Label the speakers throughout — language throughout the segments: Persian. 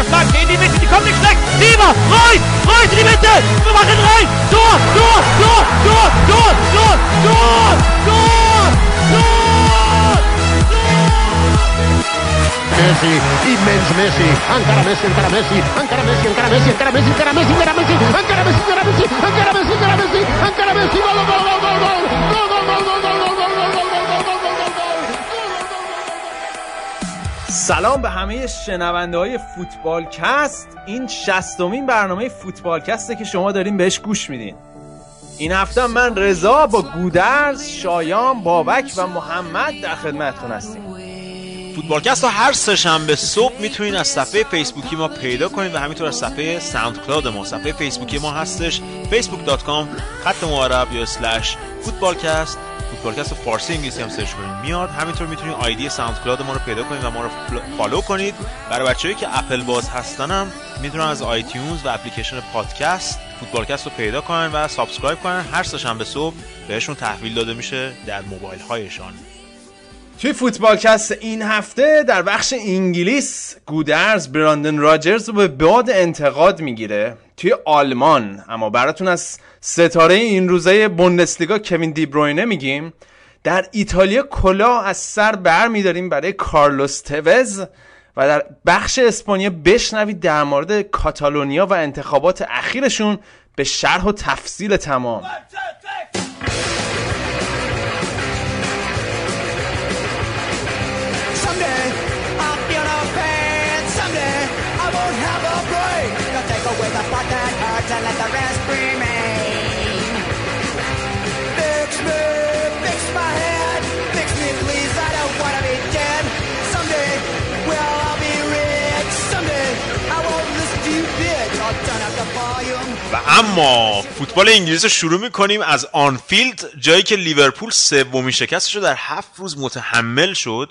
Speaker 1: der Flanke in die Mitte, die kommt nicht weg. Sieber, Reus, Reus in die Mitte, wir machen rein. Tor, Tor, Tor, Tor, Tor, Tor, Tor, Tor, Tor,
Speaker 2: Messi, immens Messi, encara Messi, encara Messi, encara Messi, encara Messi, encara Messi, encara Messi, encara Messi, encara Messi, encara Messi, encara Messi, encara Messi, encara Messi, gol, gol, gol, gol, gol, gol, gol, gol, gol, gol,
Speaker 3: سلام به همه شنونده های فوتبال کست این شستمین برنامه فوتبال کسته که شما دارین بهش گوش میدین. این هفته من رضا با گودرز، شایان، بابک و محمد در خدمتتون هستیم.
Speaker 4: فوتبالکست رو هر سه شنبه صبح می‌تونید از صفحه فیسبوکی ما پیدا کنید و همینطور از صفحه SoundCloud ما. صفحه فیسبوکی ما هستش facebook.com خط مورب یا slash فوتبالکست. فوتبالکست فارسی انگلیسی هم سرچ کنید. میاد. همینطور می‌تونید ID SoundCloud ما رو پیدا کنید و ما رو follow کنید. برای بچه‌هایی که اپل باز هستن هم می‌تونن از iTunes و اپلیکیشن پادکست فوتبالکست رو پیدا کنن و subscribe کنن. هر سه شنبه صبح بهشون تحویل داده میشه در موبایل هایشان
Speaker 3: توی فوتبالکست این هفته در بخش انگلیس گودرز براندن راجرز رو به باد انتقاد می‌گیره. توی آلمان اما براتون از ستاره این روزه بوندسلیگا کوین دیبروینه میگیم. در ایتالیا کلاه از سر بر میداریم برای کارلوس توز و در بخش اسپانیا بشنوید در مورد کاتالونیا و انتخابات اخیرشون به شرح و تفصیل تمام.
Speaker 5: And let the rest remain. Fix me, fix my head, fix me please. I don't wanna be dead. Someday, well I'll be rich. Someday I won't listen to you bitch. I'll turn up the volume.
Speaker 4: و اما فوتبال انگلیس رو شروع می‌کنیم از آنفیلد جایی که لیورپول سومین شکستش رو در هفت روز متحمل شد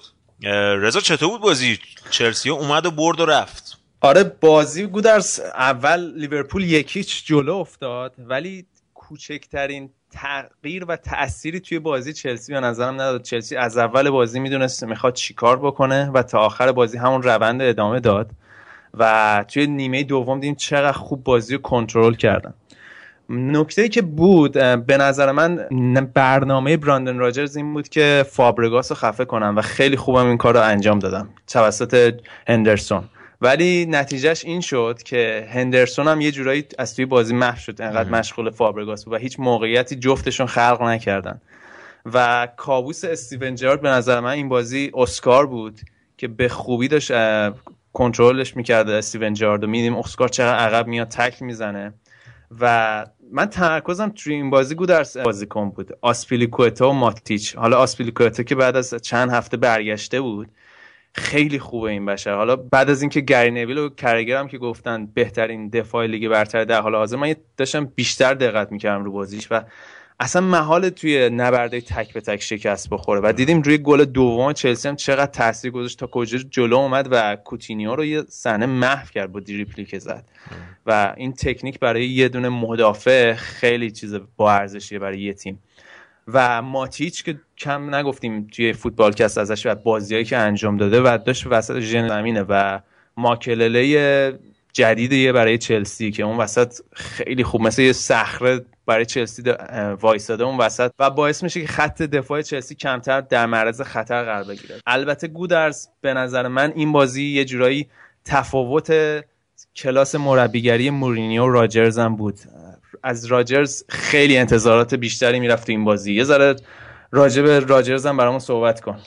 Speaker 4: رضا چطور بود بازی چلسی اومد و برد و رفت
Speaker 3: آره بازی گودرز اول لیورپول یکیچ جلو افتاد ولی کوچکترین تغییر و تأثیری توی بازی چلسی به نظرم نداد. چلسی از اول بازی می‌دونست می‌خواد چیکار بکنه و تا آخر بازی همون روند ادامه داد و توی نیمه دوم دیدیم چقدر خوب بازی رو کنترل کردن. نکته که بود به نظر من برنامه براندن راجرز این بود که فابرگاس رو خفه کنم و خیلی خوبم این کار رو انجام دادم توسط هندرسون. ولی نتیجهش این شد که هندرسون هم یه جورایی از توی بازی محو شد انقدر مشغول فابرگاس بود و هیچ موقعیتی جفتشون خلق نکردن. و کابوس استیون جرارد به نظر من این بازی اسکار بود که به خوبی داشت کنترلش می‌کرده استیون جرارد. و میدیم اسکار چقدر عقب میاد تکل می‌زنه. و من تمرکزم توی این بازی گودرس بازیکن بود. آسپیلیکوتا و ماتیچ. حالا آسپیلیکوتا که بعد از چند هفته برگشته بود. خیلی خوبه این بشر. حالا بعد از اینکه گری نویل و کرگر هم که گفتن بهترین دفاع لیگ برتر در حال حاضر من داشتم بیشتر دقت می‌کردم رو بازیش و اصلا محال توی نبرد تک به تک شکست بخوره. و دیدیم روی گل دوم چلسی هم چقدر تاثیر گذاشت تا کجا جلو اومد و کوتینیو رو یه صحنه محو کرد با دریبلی که زد. و این تکنیک برای یه دونه مدافع خیلی چیز با ارزشیه برای یه تیم. و ماتیچ که کم نگفتیم توی فوتبال کست ازش و بازیایی که انجام داده و داشت وسط ژن زمینه و ماکله‌له جدیدیه برای چلسی که اون وسط خیلی خوب مثل یه صخره برای چلسی وایساده اون وسط و باعث میشه که خط دفاع چلسی کمتر در معرض خطر قرار بگیره. البته گودرز به نظر من این بازی یه جورایی تفاوت کلاس مربیگری مورینیو راجرز هم بود. از راجرز خیلی انتظارات بیشتری می‌رفت تو این بازی. یه ذره راجب راجرز هم برامون صحبت کن.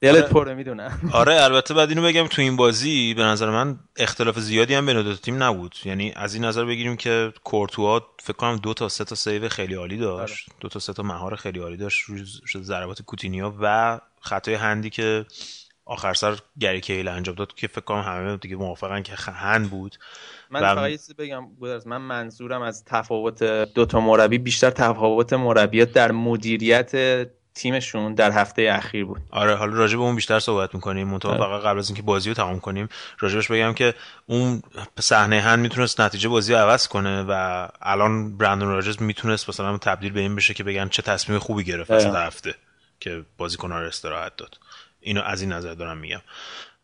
Speaker 3: دلت پره می‌دونم.
Speaker 4: آره البته بعد اینو بگم تو این بازی به نظر من اختلاف زیادی هم بین دو تیم نبود. یعنی از این نظر بگیریم که کورتوا فکر کنم دو تا سه تا save خیلی عالی داشت. دو تا سه تا مهار خیلی عالی داشت روی ضربات کوتینیو و خطای هندی که آخر سر گری کیل انجام داد که فکر کنم همه دیگه موافقن که هند بود.
Speaker 3: من
Speaker 4: و-
Speaker 3: فقط یه چیزی بگم گودرز من منظورم از تفاوت دو تا مربی بیشتر تفاوت مربیات در مدیریت تیمشون در هفته اخیر بود.
Speaker 4: آره حالا راجع به اون بیشتر صحبت می‌کنیم. منتها
Speaker 3: آره.
Speaker 4: فقط قبل از اینکه بازی رو تمام کنیم راجبش بگم که اون صحنه هند می‌تونست نتیجه بازی رو عوض کنه و الان برندون راجرز می‌تونست مثلا تبدیل به این بشه که بگن چه تصمیم خوبی گرفت
Speaker 3: اه.
Speaker 4: وسط هفته که بازیکن‌ها رو استراحت داد. اینو از این نظر دارم میگم.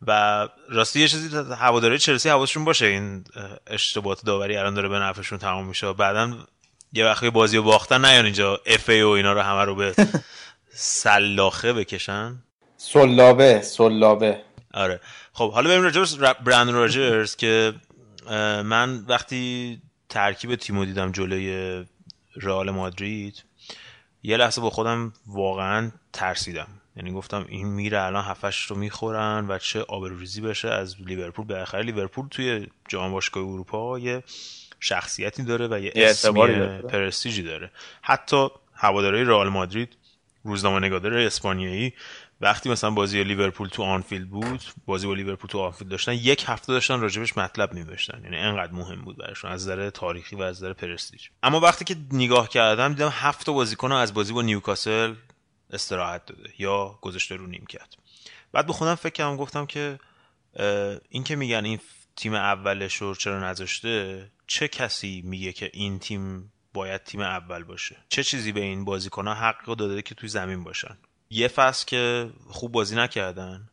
Speaker 4: و راستی یه چیزی هواداری چلسی حواسشون باشه. این اشتباهات داوری الان داره به نفعشون تمام میشه. بعدا یه وقتی بازی رو باختن نیان اینجا اف ای و اینا رو همه رو به سلاخه بکشن.
Speaker 3: سلابه سلابه
Speaker 4: آره. خب حالا بریم راجرز برند راجرز که من وقتی ترکیب تیمو دیدم جلوی رئال مادرید یه لحظه با خودم واقعا ترسیدم. یعنی گفتم این میره الان هفتا رو می‌خورن و چه آبروریزی بشه از لیورپول بالاخره لیورپول توی جام باشگاه اروپا یه شخصیتی داره و یه, اسمی پرستیجی داره. حتی هواداری رئال مادرید روزنامه نگارای اسپانیایی وقتی مثلا بازی لیورپول تو آنفیلد بود بازی با لیورپول تو آنفیلد داشتن یک هفته داشتن راجبش مطلب نوشتن. یعنی انقدر مهم بود براشون از نظر تاریخی و از نظر پرستیج اما وقتی که نگاه کردم دیدم هفت بازیکن از بازی با نیوکاسل استراحت داده یا گذاشته رو کرد بعد به خودم فکر کردم گفتم که این که میگن این تیم اولش رو چرا نذاشته چه کسی میگه که این تیم باید تیم اول باشه؟ چه چیزی به این بازیکنها حق داده که توی زمین باشن؟ یه فصل که خوب بازی نکردن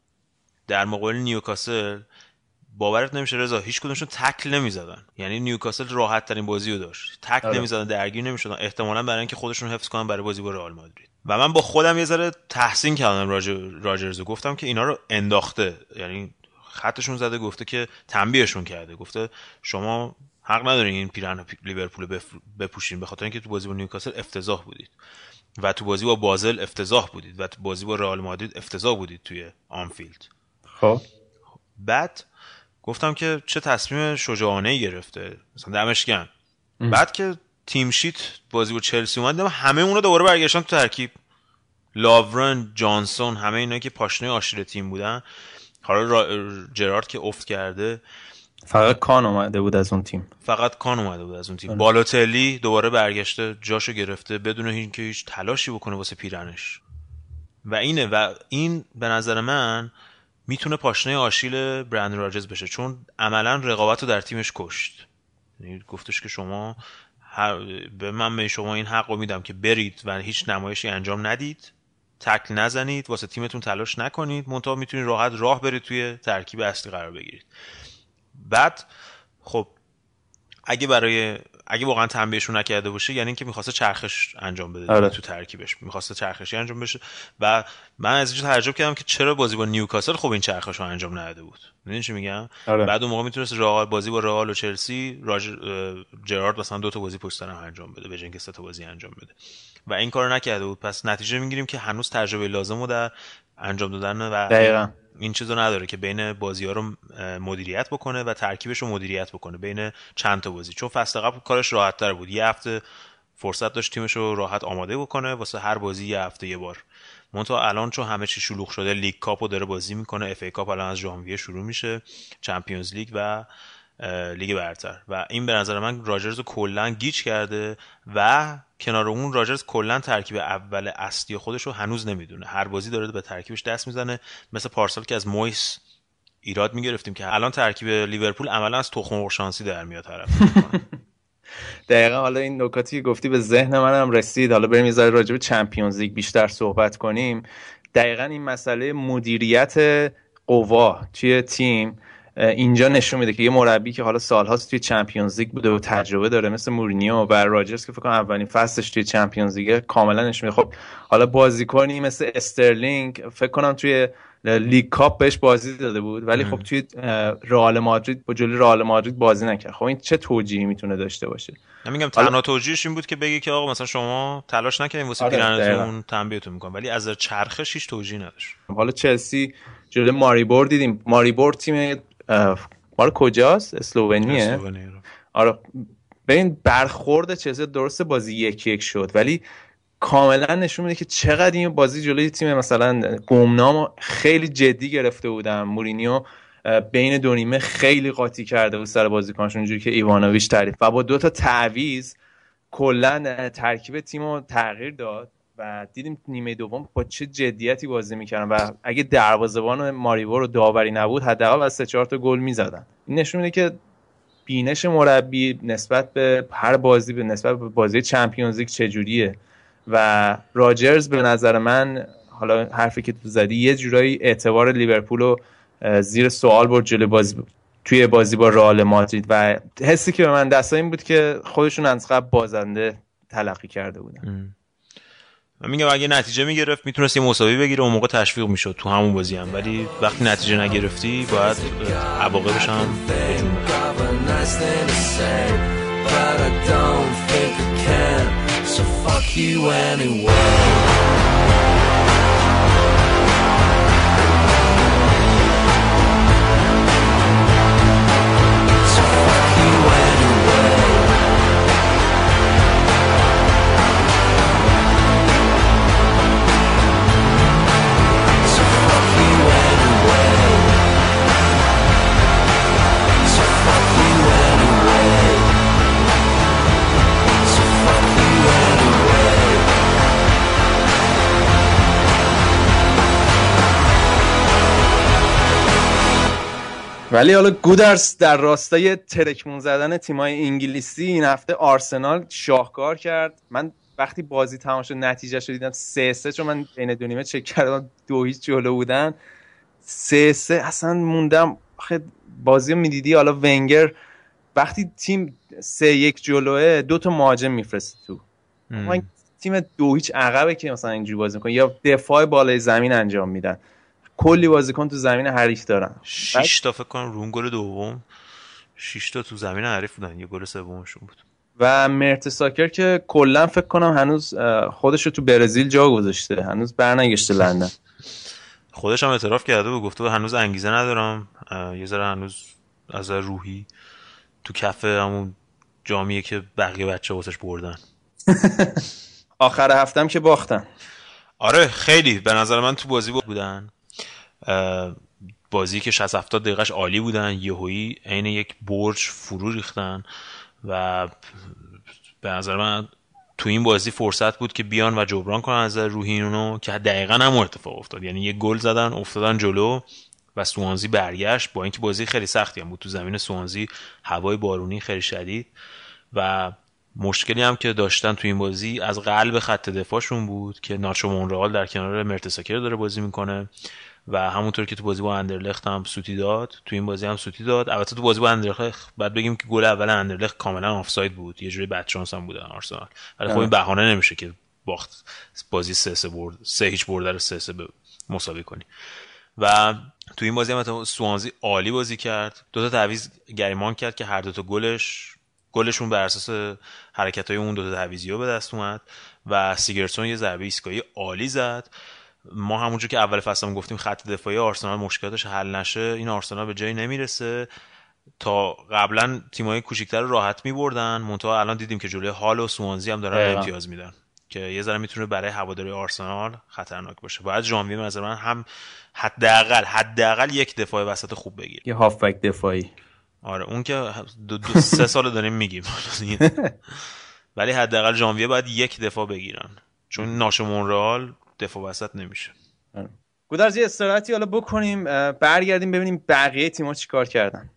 Speaker 4: در مقابل نیوکاسل باورت نمیشه رضا هیچ کدومشون تکل نمی‌زدن. یعنی نیوکاسل راحت ترین بازی رو داشت. تکل آره. نمی‌زدن درگیر نمی‌شدن. احتمالا برای اینکه خودشون حفظ کنن برای بازی با رئال مادرید. و من با خودم یه ذره تحسین کردم راجر راجرز گفتم که اینا رو انداخته. یعنی خطشون زده گفته که تنبیهشون کرده. گفته شما حق ندارین این پیرن لیورپول بپوشین. به خاطر اینکه تو بازی با نیوکاسل افتضاح بودید. و تو بازی با بازل افتضاح بودید. و تو بازی با رئال مادرید افتضاح بودید توی آنفیلد.
Speaker 3: خب.
Speaker 4: بعد گفتم که چه تصمیم شجاعانه گرفته. مثلا دمش گرم بعد که تیم شیت بازی با چلسی اومد. همه اونو دوباره برگشتن تو ترکیب. لاورن جانسون همه اینا که پاشنه آشیل تیم بودن. حالا جرارد که افت کرده.
Speaker 3: فقط کان اومده بود از اون تیم.
Speaker 4: فقط کان اومده بود از اون تیم. آره. بالاتلی دوباره برگشته جاشو گرفته بدون اینکه هیچ تلاشی بکنه واسه پیرنش. و اینه و این به نظر من می‌تونه پاشنه آشیل برند راجز بشه. چون عملا رقابت رو در تیمش کشت. یعنی گفتش که شما به من به شما این حق رو میدم که برید و هیچ نمایشی انجام ندید. تکل نزنید. واسه تیمتون تلاش نکنید. منتها می‌تونید راحت راه برید توی ترکیب اصلی قرار بگیرید. بعد خب اگه برای اگه واقعا تنبیهشون نکرده باشه یعنی اینکه می‌خواسته چرخش انجام بده آره. تو ترکیبش می‌خواسته چرخشی انجام بشه و من از اینجا تعجب کردم که چرا بازی با نیوکاسل خب این چرخش رو انجام نداده بود می‌دونی چی میگم آره. بعد اون موقع می‌تونست رئال بازی با رئال و چلسی راجر جرارد مثلا دو تا بازی پشت سر انجام بده به که سه تا بازی انجام بده و این کارو نکرده بود پس نتیجه می‌گیریم که هنوز تجربه لازم رو در انجام دادن و
Speaker 3: دقیقا.
Speaker 4: این چیزو نداره که بین بازی ها رو مدیریت بکنه و ترکیبش رو مدیریت بکنه بین چند تا بازی. چون فصل قبل کارش راحت تر بود. یه هفته فرصت داشت تیمش رو راحت آماده بکنه واسه هر بازی یه هفته یه بار. منتها الان چون همه چی شلوغ شده League Cup و داره بازی می‌کنه FA Cup الان از ژانویه شروع میشه Champions League و لیگ برتر. و این به نظر من راجرز کلا گیج کرده و کنار اون راجرز کلا ترکیب اول اصلی خودش رو هنوز نمی‌دونه. هر بازی داره به ترکیبش دست می‌زنه. مثل پارسال که از مویس ایراد می‌گرفتیم که الان ترکیب لیورپول عملا از تخم شانسی در میاد طرف
Speaker 3: دقیقا حالا این نکاتی که گفتی به ذهن منم رسید. حالا بریم یه راجع به Champions League بیشتر صحبت کنیم. دقیقا این مسئله مدیریت قوا توی تیم؟ اینجا نشون میده که یه مربی که حالا سالهاست توی Champions League بوده و تجربه داره مثل مورینیو و راجرز که فکر کنم اولین فصلش توی Champions League کاملا نشون میده. خب حالا بازیکنی مثل استرلینگ فکر کنم توی League Cup بهش بازی داده بود ولی خب توی رئال مادرید با جلوی رئال مادرید بازی نکرد. خب این چه توجیهی می‌تونه داشته باشه؟
Speaker 4: من میگم تنها توجیهش این بود که بگی که آقا مثلا شما تلاش نکنید واسه آره پیرنتون تنبیهتون می‌کنم ولی از چرخش هیچ توجیهی نداشت.
Speaker 3: حالا چلسی جلوی ماریبور دیدیم. ماریبور تیم مال کجاست؟ اسلوونیه؟ آره. این برخورد چیزی درست بازی یک یک شد ولی کاملا نشون میده که چقدر این بازی جلوی تیم مثلا گمنام خیلی جدی گرفته بودن. مورینیو بین دو نیمه خیلی قاطی کرده بود سر بازیکنشون اونجوری که ایوانوویچ تعریف. و با دو تا تعویض کلا ترکیب تیم رو تغییر داد. و دیدیم نیمه دوم با چه جدیتی بازی می‌کردن و اگه دروازه‌بان ماریو رو داوری نبود حداقل از سه چهار تا گل می‌زدن. این نشون میده که بینش مربی نسبت به هر بازی به نسبت به بازی چمپیونز لیگ چجوریه. و راجرز به نظر من حالا حرفی که تو زدی یه جورایی اعتبار لیورپول رو
Speaker 6: زیر سوال برد جلوی بازی توی بازی با رئال مادرید. و حسی که به من دست این بود که خودشون از قبل بازنده تلقی کرده بودن.
Speaker 4: من میگم اگه نتیجه می‌گرفت می‌تونست یه مساوی بگیره اون موقع تشویق می‌شد تو همون بازی هم. ولی وقتی نتیجه نگرفتی باید عواقبش هم
Speaker 6: ولی حالا گودرس در راستای ترکمون زدن تیمای انگلیسی این هفته آرسنال شاهکار کرد. من وقتی بازی تمام شد نتیجه شد دیدم سه سه چون من بین دو نیمه چک کردم دو هیچ جلو بودن. سه سه اصلا موندم. بازی رو می‌دیدی. حالا ونگر وقتی تیم سه یک جلوه دو تا مهاجم میفرسته تو. تیم دو هیچ عقبه که مثلا اینجوری بازی می‌کنه یا دفاع بالای زمین انجام میدن. کلی بازیکن تو زمین حریف دارن.
Speaker 4: 6 تا فکر کنم رون گل دوم 6 تا تو زمین حریف بودن یه گل سومشون بود.
Speaker 6: و مرت ساکر که کلا فکر کنم هنوز خودش رو تو برزیل جا گذاشته هنوز برنگشته لندن.
Speaker 4: خودش هم اعتراف کرده و گفته هنوز انگیزه ندارم یه ذره هنوز از روحی تو کف همون جامیه که بقیه بچه واسش بردن.
Speaker 6: آخر هفتم که باختن.
Speaker 4: آره خیلی. به نظر من تو بازی بودن. بازی که 60 70 دقیقش عالی بودن. یهویی عین یک برج فرو ریختن و به نظر من تو این بازی فرصت بود که بیان و جبران کنن از روحی اونو که دقیقا هم اتفاق افتاد. یعنی یک گل زدن افتادن جلو و سوانزی برگشت با اینکه بازی خیلی سختی هم بود. تو زمین سوانزی هوای بارونی خیلی شدید و مشکلی هم که داشتن تو این بازی از قلب خط دفاعشون بود که ناچو مونرال در کنار مرتساکر داره بازی می‌کنه. و همونطور که تو بازی با اندرلخت هم سوتی داد تو این بازی هم سوتی داد. البته تو بازی با اندرلخت بعد بگیم که گل اول اندرلخت کاملا آفساید بود. یه جوری بد شانس هم بودن آرسنال. ولی خب این بهانه نمیشه که باخت بازی سه سه برد سه هیچ برده رو سه سه مساوی کنی. و تو این بازی هم سوانزی عالی بازی کرد. دو تا تعویض گریمان کرد که هر دو تا گلش گلشون بر اساس حرکت های اون دو تا تعویضی به دست اومد و سیگرسون یه ضربه ایستگاهی عالی زد. ما همونجور که اول فصل هم گفتیم خط دفاعی آرسنال مشکلاتش حل نشه این آرسنال به جایی نمی‌رسه. تا قبلا تیمای کوچیکتر راحت میبردن. منتها الان دیدیم که جلوی هال و سوانزی هم دارن امتیاز میدن که یه ذره می‌تونه برای هواداری آرسنال خطرناک باشه. باید ژانویه نظر من هم حداقل حداقل یک دفاع وسط خوب بگیر
Speaker 6: یه هافبک دفاعی.
Speaker 4: آره اون که دو, دو سه سال داریم میگیم. ولی حداقل ژانویه باید یک دفاع بگیرن. چون ناش مونرال دفاع وسط نمیشه
Speaker 6: آره. گودرز یه استراحتی حالا بکنیم برگردیم ببینیم بقیه تیم‌ها چیکار کردن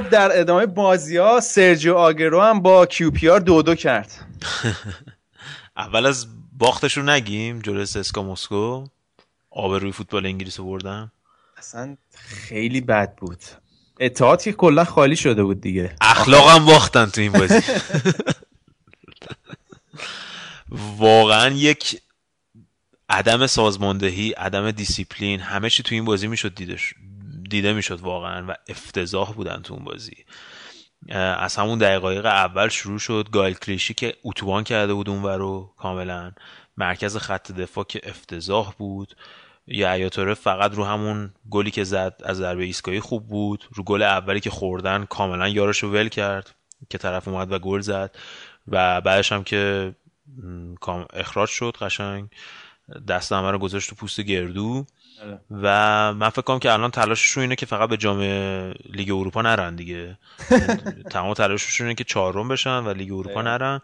Speaker 6: خب در ادامه بازی ها سرجیو آگوئرو هم با QPR دو دو کرد.
Speaker 4: اول از باختشون بگیم جلوی سسکا مسکو آبروی فوتبال انگلیس رو بردن.
Speaker 6: اصلا خیلی بد بود. اتحاد که کلا خالی شده بود دیگه.
Speaker 4: اخلاقم باختن تو این بازی. واقعا یک عدم سازماندهی عدم دیسیپلین همه چی تو این بازی می‌شد دیدش. دیده می‌شد واقعا و افتضاح بودن تو اون بازی. از همون دقایق اول شروع شد. گایل کریشی که اتوبان کرده بود اون رو کاملا. مرکز خط دفاع که افتضاح بود. یا ایاتوره فقط رو همون گلی که زد از ضربه ایستگاهی خوب بود. رو گل اولی که خوردن کاملا یارش رو ول کرد که طرف اومد و گل زد. و بعدش هم که اخراج شد قشنگ. دست همه رو گذاشت تو پوست گردو. و من فکر کنم که الان تلاششون اینه که فقط به جام لیگ اروپا نرن دیگه. تمام تلاششون اینه که چهارم بشن و لیگ اروپا نرن.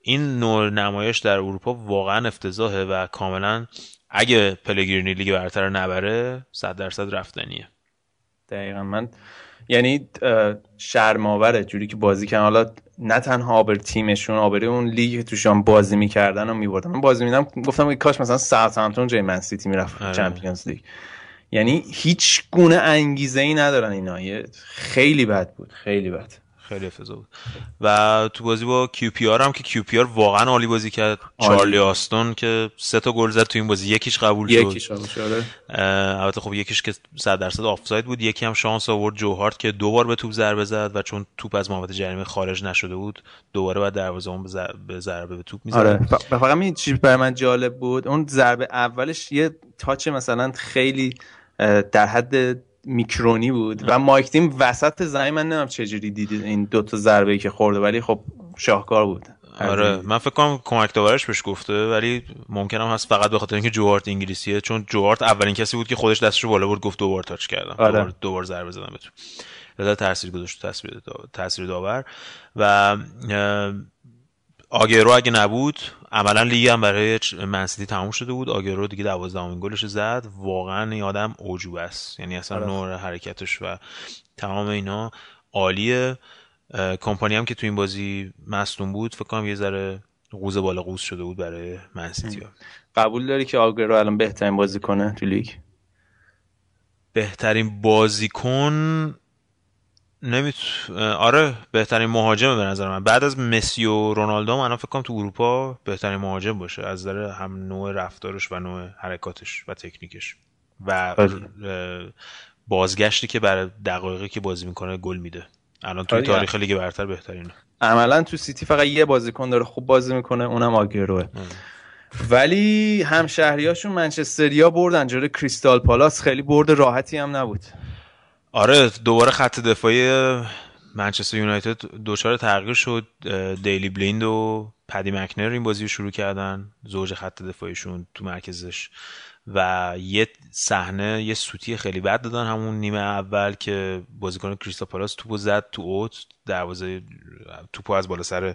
Speaker 4: این نوع نمایش در اروپا واقعا افتضاحه و کاملا اگه پلگرینی لیگ برتر نبره صد درصد رفتنیه.
Speaker 3: دقیقا. من یعنی شرم‌آوره جوری که بازی کردن. حالا نه تنها آبروی تیمشون آبروی اون لیگ توشن بازی می‌کردن و میبردن. من بازی می‌دیدم گفتم کاش مثلا ساوتهمپتون جای من سیتی می‌رفت Champions League. یعنی هیچ گونه انگیزه ای ندارن اینا. خیلی بد بود. خیلی بد.
Speaker 4: خیلی افتضاح بود. و تو بازی با کیو پی آر هم که کیو پی آر واقعا عالی بازی کرد. چارلی آستین که سه تا گل زد تو این بازی. یکیش قبول
Speaker 3: شد. یکیش شد
Speaker 4: البته خب یکیش که 100 درصد آفساید بود. یکی هم شانس آورد جو هارت که دو بار به توپ ضربه زد و چون توپ از محوطه جریمه خارج نشده بود دوباره بعد دروازه اون به ضربه به توپ می‌زد.
Speaker 3: آره. فقط این چیز برای من جالب بود اون ضربه اولش یه تاچ مثلا خیلی در حد میکرونی بود. و مایک تیم وسط زمین من نمی‌دونم چجوری دیدید این دوتا ضربه که خورده ولی خب شاهکار بود.
Speaker 4: آره من فکر کنم کمک داورش بهش گفته ولی ممکنم هست فقط به خاطر اینکه جوارت انگلیسیه چون جوارت اولین کسی بود که خودش دستش رو بالا برد گفت دوبار تاچ کردم. آره. دوبار ضربه زدم بهتون. لذا تاثیر گذاشت تاثیر داور. و آگرو اگه نبود عملا لیگ هم برای منسیتی تموم شده بود. آگرو دیگه دوازدهمین گلش زد. واقعا این آدم اوجوب است. یعنی اصلا آره. نوع حرکتش و تمام اینا عالیه. کمپانی هم که تو این بازی مصدوم بود فکر کنم یه ذره قوز بالا قوز شده بود برای منسیتی
Speaker 3: قبول داری که آگرو الان بهترین بازی کنه تو لیگ؟
Speaker 4: بهترین بازیکن نمیت آره بهترین مهاجمه به نظر من. بعد از مسی و رونالدو من فکر کنم تو اروپا بهترین مهاجم باشه. از نظر هم نوع رفتارش و نوع حرکاتش و تکنیکش و بله. بازگشتی که برای دقایقی که بازی می‌کنه گل میده. الان توی آره، تاریخ لیگ برتر بهترینه.
Speaker 3: عملا تو سیتی فقط یه بازیکن داره خوب بازی می‌کنه اونم آگروه ولی همشهریاشون منچستریا بردن جلوی کریستال پالاس خیلی برد راحتی هم نبود.
Speaker 4: آره دوباره خط دفاعی منچستر یونایتد دچار تغییر شد. دیلی بلیند و پدی مکنر این بازی رو شروع کردن زوج خط دفاعیشون تو مرکزش. و یه صحنه یه سوتی خیلی بد دادن همون نیمه اول که بازیکن کریستا پالاس توپو زد تو اوت. دروازه توپو از بالا سر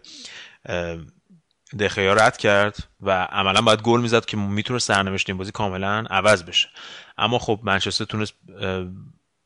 Speaker 4: دخیا رد کرد و عملا باید گل می‌زد که می‌تونه سرنوشت این بازی کاملا عوض بشه. اما خب منچستر تونست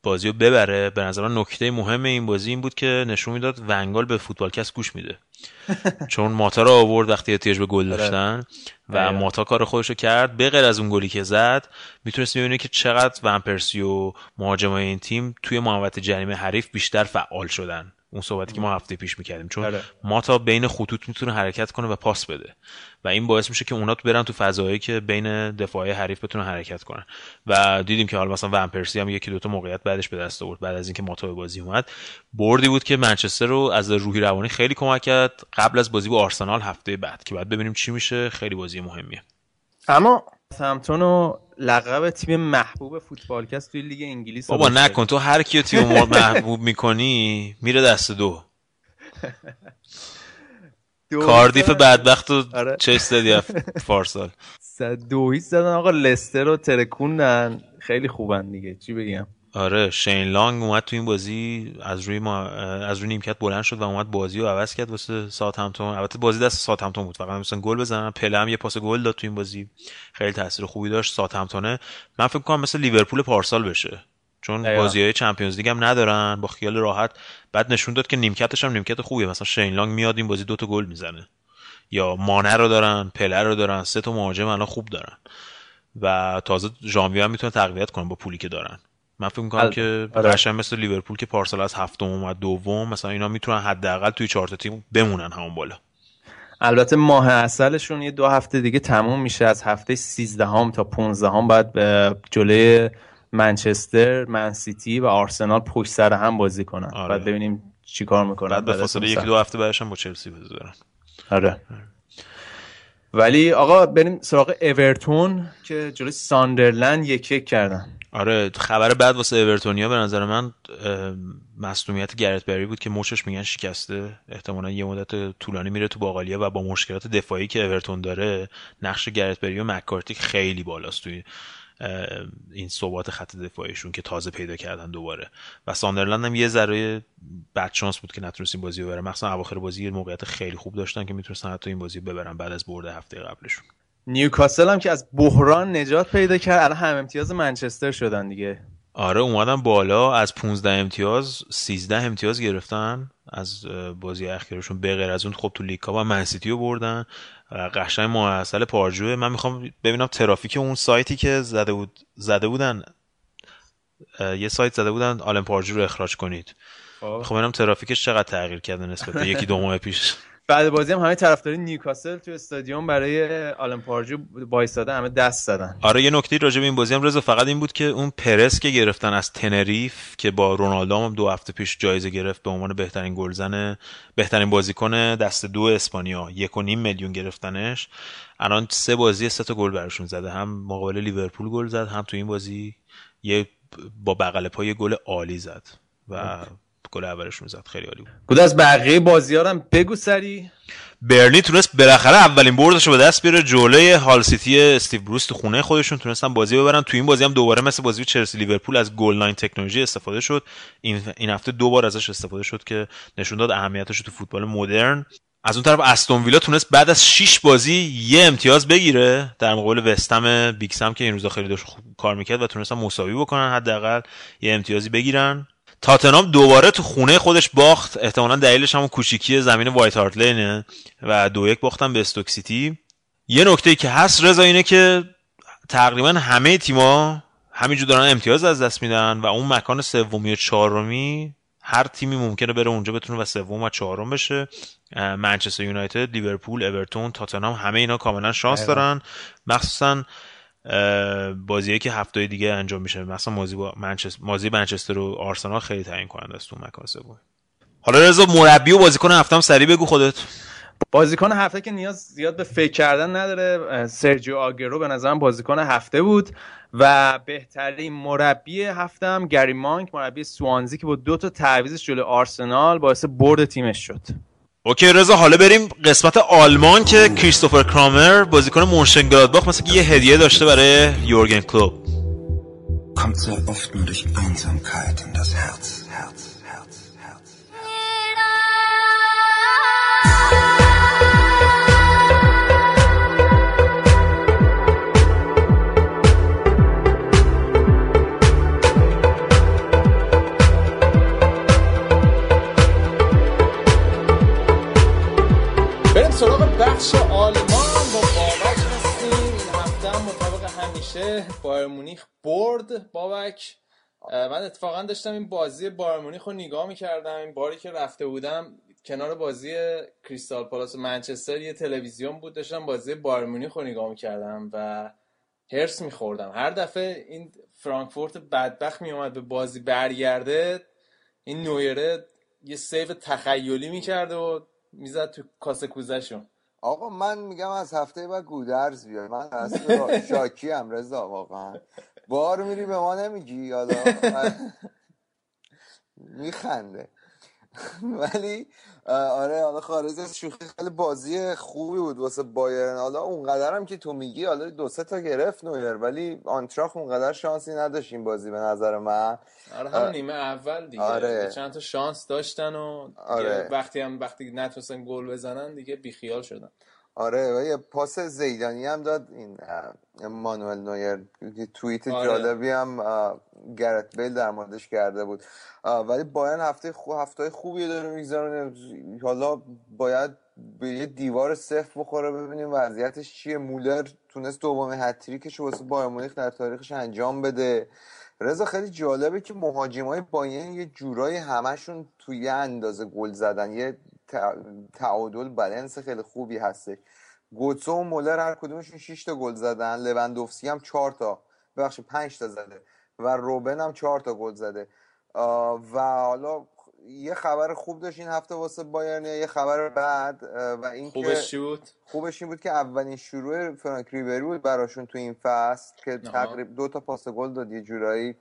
Speaker 4: بازی رو ببره به نظر نکته مهم این بازی این بود که نشون می‌داد ونگال به فوتبالکست گوش میده چون ماتا رو آورد وقتی احتیاج به گل آره. داشتن و آره. ماتا کار خودش رو کرد به غیر از اون گلی که زد می‌تونست ببینه که چقدر ونپرسی و مهاجمای این تیم توی محوطه جریمه حریف بیشتر فعال شدن اون صحبتی که ما هفته پیش می‌کردیم چون آره. ما تا بین خطوط می‌تونه حرکت کنه و پاس بده و این باعث میشه که اونا تو برن تو فضایی که بین دفاعی حریف بتونن حرکت کنن. و دیدیم که حالا مثلا ونپرسی هم یکی دوتا موقعیت بعدش به دست آورد بعد از اینکه ماتا به بازی اومد. بردی بود که منچستر رو از روحی روانی خیلی کمک کرد قبل از بازی با آرسنال هفته بعد که بعد ببینیم چی میشه. خیلی بازی مهمیه.
Speaker 3: اما سمتون و لقب تیم محبوب فوتبالکست توی لیگ انگلیس
Speaker 4: بابا نکن. تو هر کیو تیم محبوب می‌کنی میره دست دو. کاردیف بدبخت و آره. چه دادی فارسال
Speaker 3: دو زدن. آقا لستر رو ترکوندن. خیلی خوبن دیگه. چی بگم؟
Speaker 4: آره شین لانگ اومد تو این بازی. از روی ما از روی نیمکت بلند شد و اومد بازی رو عوض کرد واسه سات همتون البته بازی دست سات همتون بود. فقط مثلا گل بزنن. پله هم یه پاس گل داد تو این بازی. خیلی تاثیر خوبی داشت سات همتونه من فکر کنم مثل لیورپول پارسال بشه. چون بازی های چمپیونز لیگ هم ندارن با خیال راحت. بعد نشون داد که نیمکتش هم نیمکت خوبیه. مثلا شین لانگ میاد این بازی دوتا گل می‌زنه. یا مانه رو دارن پله رو دارن سه تا مهاجم الان خوب دارن. و تازه ژانویه هم می‌تونه تقویت کنن با پولی که دارن. من فکر می‌کنم که آره. قشنگ مثل لیورپول که پارسال از هفتم اومد دوم مثلا اینا می‌تونن حداقل توی چهار تیم بمونن همون بالا.
Speaker 3: البته ماه اصلشون یه دو هفته دیگه تموم میشه. از هفته 13 هم تا 15 هم بعد جلوی منچستر منسیتی و آرسنال پشت سر هم بازی کنن. آره. بعد ببینیم چیکار می‌کنن.
Speaker 4: بعد به فاصله یک دو هفته بعدش هم با چلسی بازی دارن.
Speaker 3: آره. ولی آقا بریم سراغ اورتون که جلوی ساندرلند یک یک کردن.
Speaker 4: آره خبر بعد واسه اورتونیا به نظر من مصونیت گرت بری بود که مچش میگن شکسته. احتمالا یه مدت طولانی میره تو باقالیا و با مشکلات دفاعی که اورتون داره نقش گرت بری و مکارتی خیلی بالاست توی این ثبات خط دفاعیشون که تازه پیدا کردن دوباره. و ساندرلند هم یه ذره بد شانس بود که نتونست این بازی ببرن. مثلا اواخر بازی یه موقعیت خیلی خوب داشتن که می‌تونستن حتی این بازی ببرن بعد از برد هفته قبلشون.
Speaker 3: نیوکاسل هم که از بحران نجات پیدا کرد. الان هم امتیاز منچستر شدن دیگه.
Speaker 4: آره اومدن بالا. از 15 امتیاز 13 امتیاز گرفتن از بازی اخیرشون. به غیر از اون خب تو لیگ و من سیتی رو بردن. قشنگ محصل پارجوه. من می‌خوام ببینم ترافیک اون سایتی که زده بود زده بودن. یه سایت زده بودن آلن پارجو رو اخراج کنید. خب, خب ببینم ترافیکش چقدر تغییر کرده نسبت به یکی دو ماه پیش.
Speaker 3: بعد بازی هم همه طرفدارای نیوکاسل تو استادیوم برای آلن پارجو وایساده همه دست زدن.
Speaker 4: آره یه نکته راجع به این بازی هم رضا فقط این بود که اون پرز که گرفتن از تنریف که با رونالدو هم دو هفته پیش جایزه گرفت به عنوان بهترین گلزن بهترین بازیکن دسته دو اسپانیا یک و نیم میلیون گرفتنش. الان سه بازی سه تا گل براشون زده هم مقابل لیورپول گل زد هم تو این بازی یه با بغل پا یه گل عالی زد. و گل اولشون زد خیلی عالی
Speaker 3: بود. از بقیه بازیارم بگو سریع؟
Speaker 4: برنی تونست بالاخره اولین بردش رو به دست بیاره جلوی هال سیتی استیو بروس تو خونه خودشون. تونستن بازی ببرن. تو این بازی هم دوباره مثل بازی چلسی لیورپول از goal-line technology استفاده شد. این این هفته دو بار ازش استفاده شد که نشون داد اهمیتش تو فوتبال مدرن. از اون طرف استون ویلا تونست بعد از 6 بازی یه امتیاز بگیره. در مقابل وستم بیکسم که این روزا خیلی داشت کار می‌کرد و تونستن مساوی بکنن حداقل یه امتیازی بگیرن. تاتنام دوباره تو خونه خودش باخت. احتمالا دلیلش همون کوچیکی زمین وایت هارت لینه و دو یک باختن به استوک سیتی. یه نکته که هست رضا اینه که تقریبا همه تیما همینجور دارن امتیاز از دست میدن و اون مکان سومی و چهارمی هر تیمی ممکنه بره اونجا بتونه و سوم و چهارم بشه. منچستر یونایتد لیورپول اورتون تاتنهام همه اینا کاملا شانس دارن. مخصوصا بازی که هفته دیگه انجام میشه. مثلا مازی با منچستر مازی منچستر و آرسنال خیلی تعیین کننده است تو مکان سوم حالا رضا مربی و بازیکن هفتم سری بگو خودت.
Speaker 3: بازیکن هفته که نیاز زیاد به فکر کردن نداره سرجیو آگرو به نظرم بازیکن هفته بود و بهترین مربی هفتم گری مانک مربی سوانزی که با دو تا تعویضش جلوی آرسنال باعث برد تیمش شد.
Speaker 4: اوکی رضا حالا بریم قسمت آلمان که کریستوفر کرامر بازیکن مونشنگلادباخ مثل که یه هدیه داشته برای یورگن کلوب kommt sehr oft nur durch Einsamkeit in das Herz, Herz.
Speaker 3: همیشه بایرن مونیخ برد بابک. من اتفاقا داشتم این بازی بایرن مونیخ رو نگاه می‌کردم. این باری که رفته بودم کنار بازی کریستال پالاس منچستر یه تلویزیون بود داشتم بازی بایرن مونیخ رو نگاه می‌کردم و حرص میخوردم. هر دفعه این فرانکفورت بدبخت میومد به بازی برگرده این نویره یه save تخیلی می‌کرد و می‌زد تو کاسه کوزشون
Speaker 7: آقا من میگم از هفته بعد گودرز بیاد. من از شاکی هم رضا واقعا. بار میری به ما نمیگی حالا میخنده. ولی آره حالا خارج از شوخی خیلی بازی خوبی بود واسه بایرن حالا اونقدر هم که تو میگی حالا دو سه تا گرفت نویر ولی آنتراخ اونقدر شانسی نداشت این بازی به نظر من
Speaker 3: آره هم نیمه اول دیگه آره. چند تا شانس داشتن و آره. وقتی هم وقتی نتونستن گل بزنن دیگه بیخیال شدن
Speaker 7: آره و یه پاس زیدانی هم داد این مانوئل نویر توییت آره. جالبی هم گرت بیل در موردش کرده بود. ولی باید هفته خو هفته خوبی داره می‌گذارن حالا باید به یه دیوار صفر بخوره ببینیم وضعیتش چیه. مولر تونست دومین هتریکش واسه بایر مونیخ در تاریخش انجام بده. رضا خیلی جالبه که مهاجمای باین یه جورایی همشون توی اندازه گل زدن. یه تعادل بالانس خیلی خوبی هستش. گوتسو و مولر هر کدومشون 6 تا گل زدن. لوندوفسکی هم 4 تا. ببخشید 5 تا زده. و روبن هم 4 تا گل زده. و حالا یه خبر خوب داشت این هفته واسه بایرن یه خبر بعد و این
Speaker 8: خوبش چی بود؟
Speaker 7: خوبش این بود که اولین شروع فرانک ریبری بود براشون تو این فصل که تقریبا دو تا پاس گل داد یه جورایی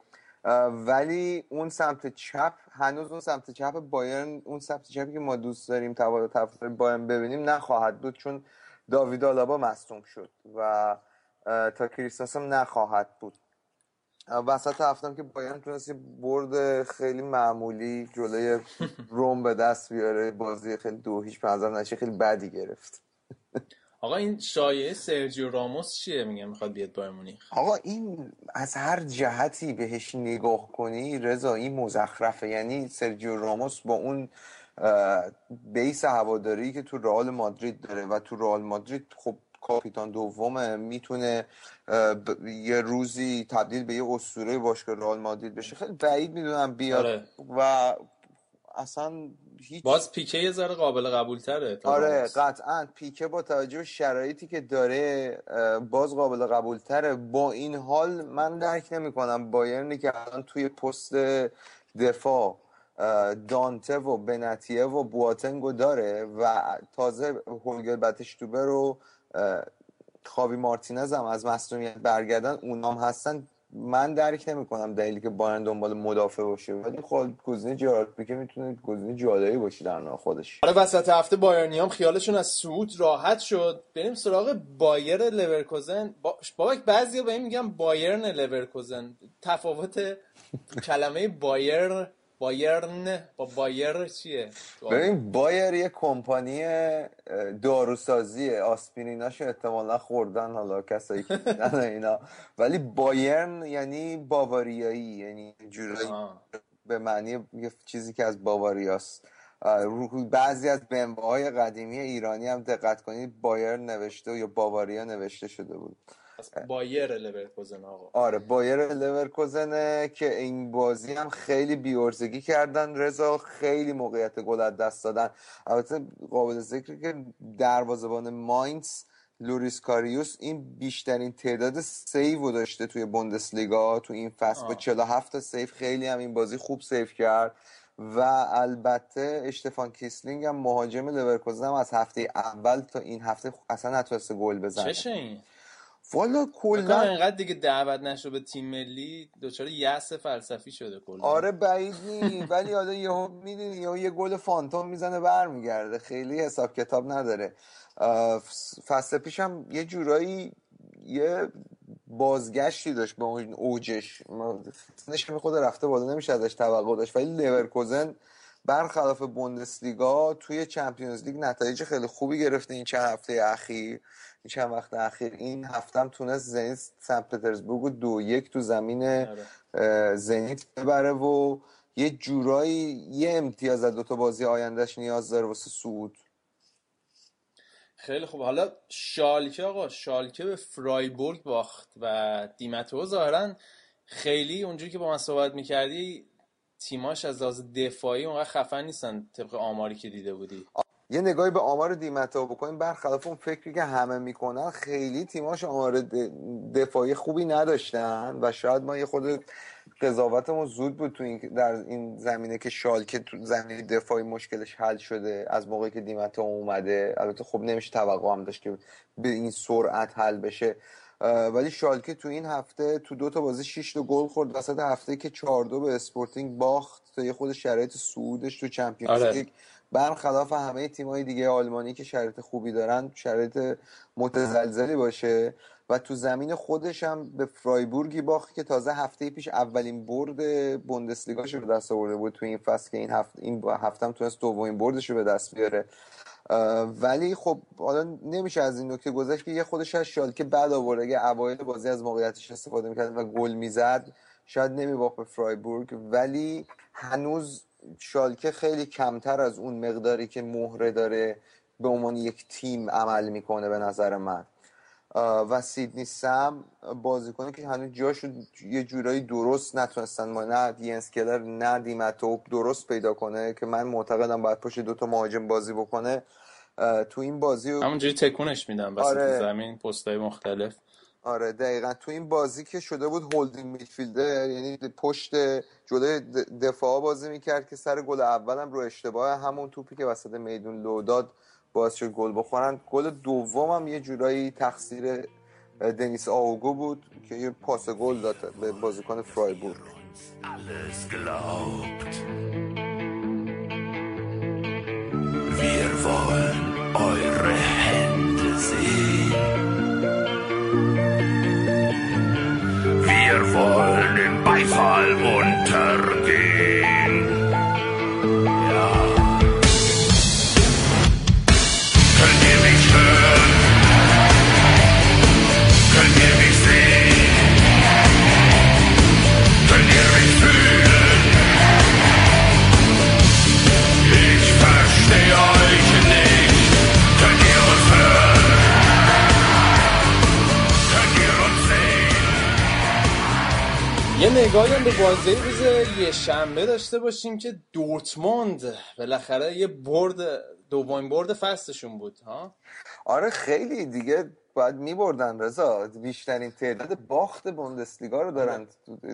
Speaker 7: ولی اون سمت چپ هنوز اون سمت چپ بایرن اون سمت چپی که ما دوست داریم توالت طرفدار بایرن ببینیم نخواهد بود چون داوید آلابا مصدوم شد و تا کریستاس هم نخواهد بود. وسط هفتم که بایرن تونست برد خیلی معمولی جلوی روم به دست بیاره بازی خیلی دو هیچ پنزم نشه خیلی بدی گرفت.
Speaker 8: آقا این شایعه سرجیو راموس چیه؟ میگه می‌خواد بیاد بایر مونیخ.
Speaker 7: آقا این از هر جهتی بهش نگاه کنی رضا این مزخرفه. یعنی سرجیو راموس با اون بیس هواداری که تو رئال مادرید داره و تو رئال مادرید خب کاپیتان دومه می‌تونه یه روزی تبدیل به یه اسطوره باشگاه رئال مادرید بشه. خیلی بعید می‌دونم بیاد
Speaker 8: آره.
Speaker 7: و اصلا هیچ
Speaker 8: باز پیکه یه ذره قابل قبول تره
Speaker 7: آره قطعا. پیکه با توجه به شرایطی که داره باز قابل قبول تره با این حال من درک نمی کنم بایرنی که الان توی پست دفاع دانته و بنتیه و بواتنگو داره و تازه هولگر بتشتوبه رو خاوی مارتینز هم از مصدومیت برگردن اونام هستن. من درک نمی کنم دلیلی که بایرن دنبال مدافع باشه ولی خب گزینه جرارد پیکه می‌تونه گزینه جالبی باشه در نوع خودش.
Speaker 8: آره وسط هفته بایرنیام خیالشون از صعود راحت شد. بریم سراغ بایر لورکوزن. با... بابک بعضیا به این میگن بایرن لورکوزن. تفاوت کلمه بایر بایرن با بایر چیه؟
Speaker 7: ببین بایر یه کمپانی داروسازیه. آسپریناشو احتمالا خوردن حالا کسایی که اینا. ولی بایرن یعنی باواریایی یعنی جورایی به معنی یه چیزی که از باواریاست. بعضی از بمبه های قدیمی ایرانی هم دقت کنید بایر نوشته یا باواریا نوشته شده بود.
Speaker 8: بایر لورکوزن آقا.
Speaker 7: آره بایر لورکوزنه که این بازی هم خیلی بی‌عرضگی کردن. رضا خیلی موقعیت گل از دست دادن. البته قابل ذکر که دروازه‌بان ماینز لوریس کاریوس این بیشترین تعداد save داشته توی بوندسلیگا تو این فصل. با 47 تا save خیلی هم این بازی خوب save کرد. و البته اشتفان کیسلینگ هم مهاجم لورکوزن هم از هفته اول تا این هفته اصلا نتونسته گل بزنه.
Speaker 8: چشه این
Speaker 7: والا کلا
Speaker 8: اینقدر دیگه دعوت نشو به تیم ملی دچار یأس فلسفی شده کلا.
Speaker 7: آره بعید نی ولی حالا یهو می‌دونی یهو یه گل فانتوم می‌زنه برمیگرده. خیلی حساب کتاب نداره. فصل پیشم یه جورایی یه بازگشتی داشت به اون اوجش. نشون خود رفته بالا نمیشه ازش توقع داشت ولی لیورکوزن برخلاف بوندسلیگا توی چمپیونز لیگ نتایج خیلی خوبی گرفته این چند هفته اخیر این چند وقت اخیر. این هفتم تونست زنیت سن پترزبورگ رو دو یک تو زمین زنیت ببره و یه جورایی یه امتیاز از دوتا بازی آیندهش نیاز داره واسه سعود
Speaker 8: خیلی خوب. حالا شالکه آقا شالکه به فرایبورگ باخت و دیمتو ظاهرا خیلی اونجوری که با من صحبت می‌کردی تیماش از لحاظ دفاعی اونقدر خفن نیستن طبق آماری که دیده بودی.
Speaker 7: یه نگاهی به آمار دی متئو بکنیم. برخلاف اون فکری که همه می‌کنن خیلی تیماش آمار دفاعی خوبی نداشتن و شاید ما یه خرده قضاوتمون زود بود تو این در این زمینه که شالکه تو زمینه دفاعی مشکلش حل شده از موقعی که دی متئو اومده. البته خب نمیشه توقع هم داشت که به این سرعت حل بشه. ولی شالکه تو این هفته تو دو تا بازی 6 تا گل خورد. وسط هفته که 4 دو به اسپورتینگ باخت. تا یه خرده شرایط صعودش تو Champions
Speaker 8: آره.
Speaker 7: لیگ. برخلاف همه تیمای دیگه آلمانی که شرایط خوبی دارن شرایط متزلزلی باشه. و تو زمین خودش هم به فرایبورگی باخت که تازه هفته پیش اولین برد بوندسلیگاش رو به دست آورده بود تو این فصل که این هفته این هفته هم تونست دومین بردش رو به دست بیاره. ولی خب حالا نمیشه از این نکته گذشت که یه خودش از شالکه بعد آورده اگه اوایل بازی از موقعیتش استفاده می‌کرد و گل می‌زد شاید نمیباخت به فرایبورگ. ولی هنوز شالکه خیلی کمتر از اون مقداری که مهره داره به عنوان یک تیم عمل می‌کنه به نظر من. و سیدنی سم بازیکنی که هنوز جاشو یه جورایی درست نتونستن ما نه دینس کلر نه دیمتوپ درست پیدا کنه که من معتقدم باید پشت دوتا مهاجم بازی بکنه. تو این بازی
Speaker 8: همونجوری تکونش میدم وسط
Speaker 7: آره.
Speaker 8: زمین پستای مختلف.
Speaker 7: آره دقیقا. تو این بازی که شده بود هولدینگ میدفیلدر یعنی پشت جلوی دفاع بازی می‌کرد که سر گل اولم رو اشتباه همون توپی که وسط میدون لو داد باعث شد گل بخورن گل دومم یه جورایی تقصیر دنیس آوگو بود که یه پاس گل داد به بازیکن فرایبورگ.
Speaker 9: Wir wollen eure Hände sehen. Wir Beifall untergehen.
Speaker 3: نگاهی هم به بازی روز یه شنبه داشته باشیم که دورتموند بالاخره یه برد دومین برد فصلشون بود ها؟
Speaker 7: آره خیلی دیگه باید میبردن رضا. بیشترین تعداد باخت بوندسلیگا رو دارن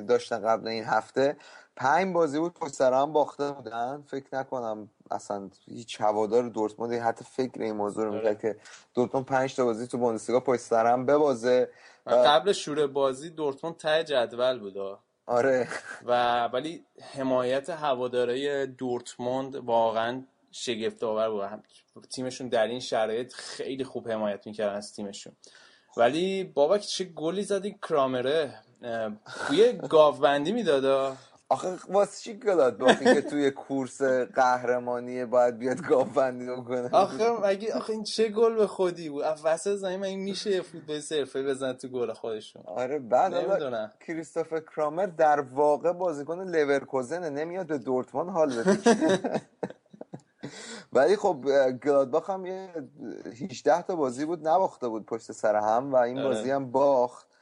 Speaker 7: داشتن قبل این هفته. پنج بازی بود پشت سر هم باخته بودن. فکر نکنم اصلا هیچ هوادار دورتموند حتی فکر این موضوع رو می‌کرد که دورتموند پنج تا بازی تو بوندسلیگا پشت سر هم ببازه.
Speaker 3: قبل شروع بازی دورتموند ته جدول بود.
Speaker 7: آره.
Speaker 3: و ولی حمایت هواداره دورتموند واقعا شگفت آور بود تیمشون در این شرایط خیلی خوب حمایت می‌کردن از تیمشون. ولی بابا چه گلی زدی کرامره؟ توی گاوبندی میدادا
Speaker 7: آخه واسه چی گلاد باخی که توی کورس قهرمانی باید بیاد گاوبندی بکنه؟
Speaker 3: آخه مگه آخه این چه گل به خودی بود؟ وسط زمین مگه میشه یه فوتبال صرفه بزن تو گل خودشون؟
Speaker 7: آره بعد حالا. کریستوفر کرامر در واقع بازیکن لورکوزنه نمیاد به دورتموند حال بده ولی خب گلادباخ هم یه 18 تا بازی بود نباخته بود پشت سر هم و این
Speaker 3: آره.
Speaker 7: بازی هم باخت.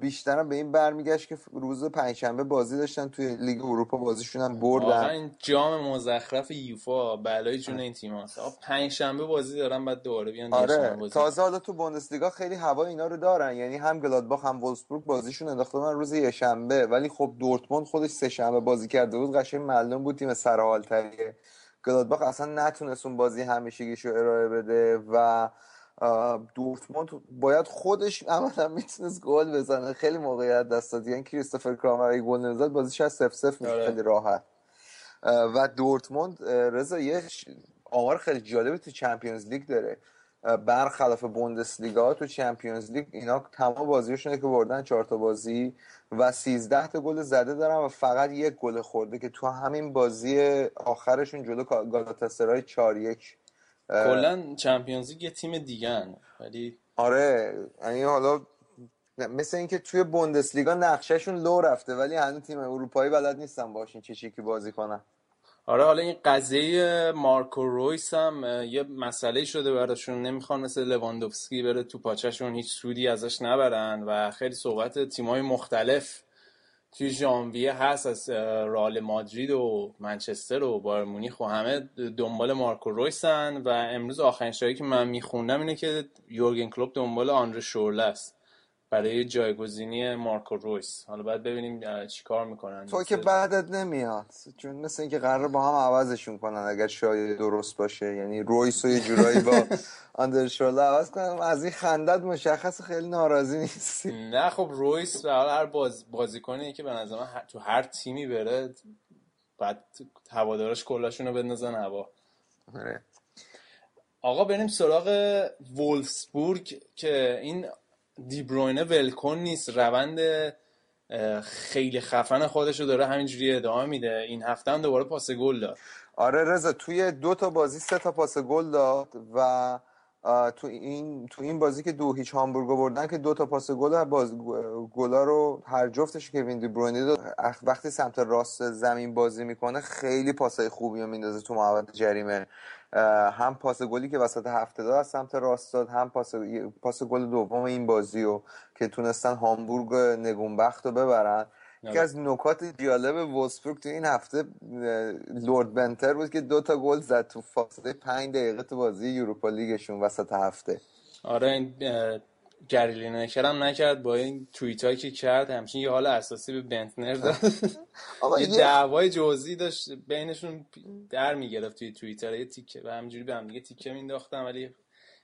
Speaker 7: بیشترم به این برمیگشت که روز پنجشنبه بازی داشتن توی لیگ اروپا بازیشون هم بردن
Speaker 3: این جام مزخرف یوفا بلای جون این تیم هست. پنج شنبه بازی دارن بعد دوباره بیان
Speaker 7: آره
Speaker 3: بازی
Speaker 7: تازه حالا تو بوندسلیگا خیلی هوا اینا رو دارن. یعنی هم گلادباخ هم وولسبورگ بازیشون انداخته بودن روز یه شنبه ولی خب دورتموند خودش سه شنبه بازی کرده بود. قشنگ معلوم بود تیم سرحالتریه گلادباخ اصلا نتونست اون بازی همیشگیشو ارائه بده و دورتموند باید خودش عملا می‌تونست گل بزنه. خیلی موقعیت دست داد. یعنی کریستوفر کرامر اگه گل نمی‌زد بازی شاید سف سف میشه
Speaker 3: آره.
Speaker 7: خیلی راحت. و دورتموند رضا یه آمار خیلی جالبی تو Champions League داره. برخلاف بوندسلیگا تو Champions League اینا تمام بازیشونه که بردن چهار تا بازی و 13 تا گل زده دارن و فقط یک گل خورده که تو همین بازی آخرشون جلو گالاتاسرای 4 1
Speaker 3: کلا Champions League یه تیم دیگه ولی
Speaker 7: آره یعنی حالا مثل اینکه توی بوندسلیگا نقشهشون لو رفته ولی هنوز تیم اروپایی بلد نیستن باهاشون چه شکلی بازی کنن.
Speaker 3: آره حالا این قضیه مارکو رویس هم یه مسئله شده براشون. نمی‌خوان مثل لواندوفسکی بره تو پاچشون هیچ سودی ازش نبرن. و خیلی صحبت تیمای مختلف توی ژانویه هست از اه، رئال مادرید و منچستر و بایر مونیخ و همه دنبال مارکو رویسن و امروز آخرین شایی که من میخوندم اینه که یورگن کلوپ دنبال آندره شورله است. برای جایگزینی مارکو رویس. حالا باید ببینیم چیکار می‌کنن.
Speaker 7: تو که بعدت نمیاد. چون مثل اینکه قرار با هم عوضشون کنن اگر شاید درست باشه. یعنی رویس و یه جورایی با آندرشولا عوض کنن. از این خندت مشخص خیلی ناراضی نیستی.
Speaker 3: نه خب رویس به هر باز بازیکنی که به نظر تو هر تیمی بره بعد هوادارش کلاشون رو بندازن هوا.
Speaker 7: آره.
Speaker 3: آقا بریم سراغ وولفسبورگ که این دیبروینه ولکن نیست. روند خیلی خفن خودش رو داره همینجوری ادامه میده. این هفته هم دوباره پاس گل داد.
Speaker 7: آره رضا توی دو تا بازی سه تا پاس گل داد و تو این تو این بازی که دو هیچ هامبورگو بردن که دو تا پاس گل باز گلا رو هر جفتش که وین اخ- وقتی سمت راست زمین بازی می‌کنه خیلی پاسای خوبی رو میندازه تو محوطه جریمه. هم پاس گلی که وسط هفته داد از سمت راست داد هم پاس پاس گل دوم این بازی رو که تونستن هامبورگ نگونبخت رو ببرن. یکی از نکات جالب وولسبورگ تو این هفته لورد بنتر بود که دو تا گل زد تو فاصله پنج دقیقه تو بازی یوروپا لیگشون وسط هفته.
Speaker 3: آره این اه،
Speaker 8: گری نکر هم نکرد با این توییت هایی که کرد همچین یه حال اساسی به بنتنر داد.
Speaker 7: آقا یه
Speaker 8: دعوای جزئی داشت بینشون در می‌گرفت توی توییتر یه تیکه و همجوری به هم دیگه تیکه مینداختم ولی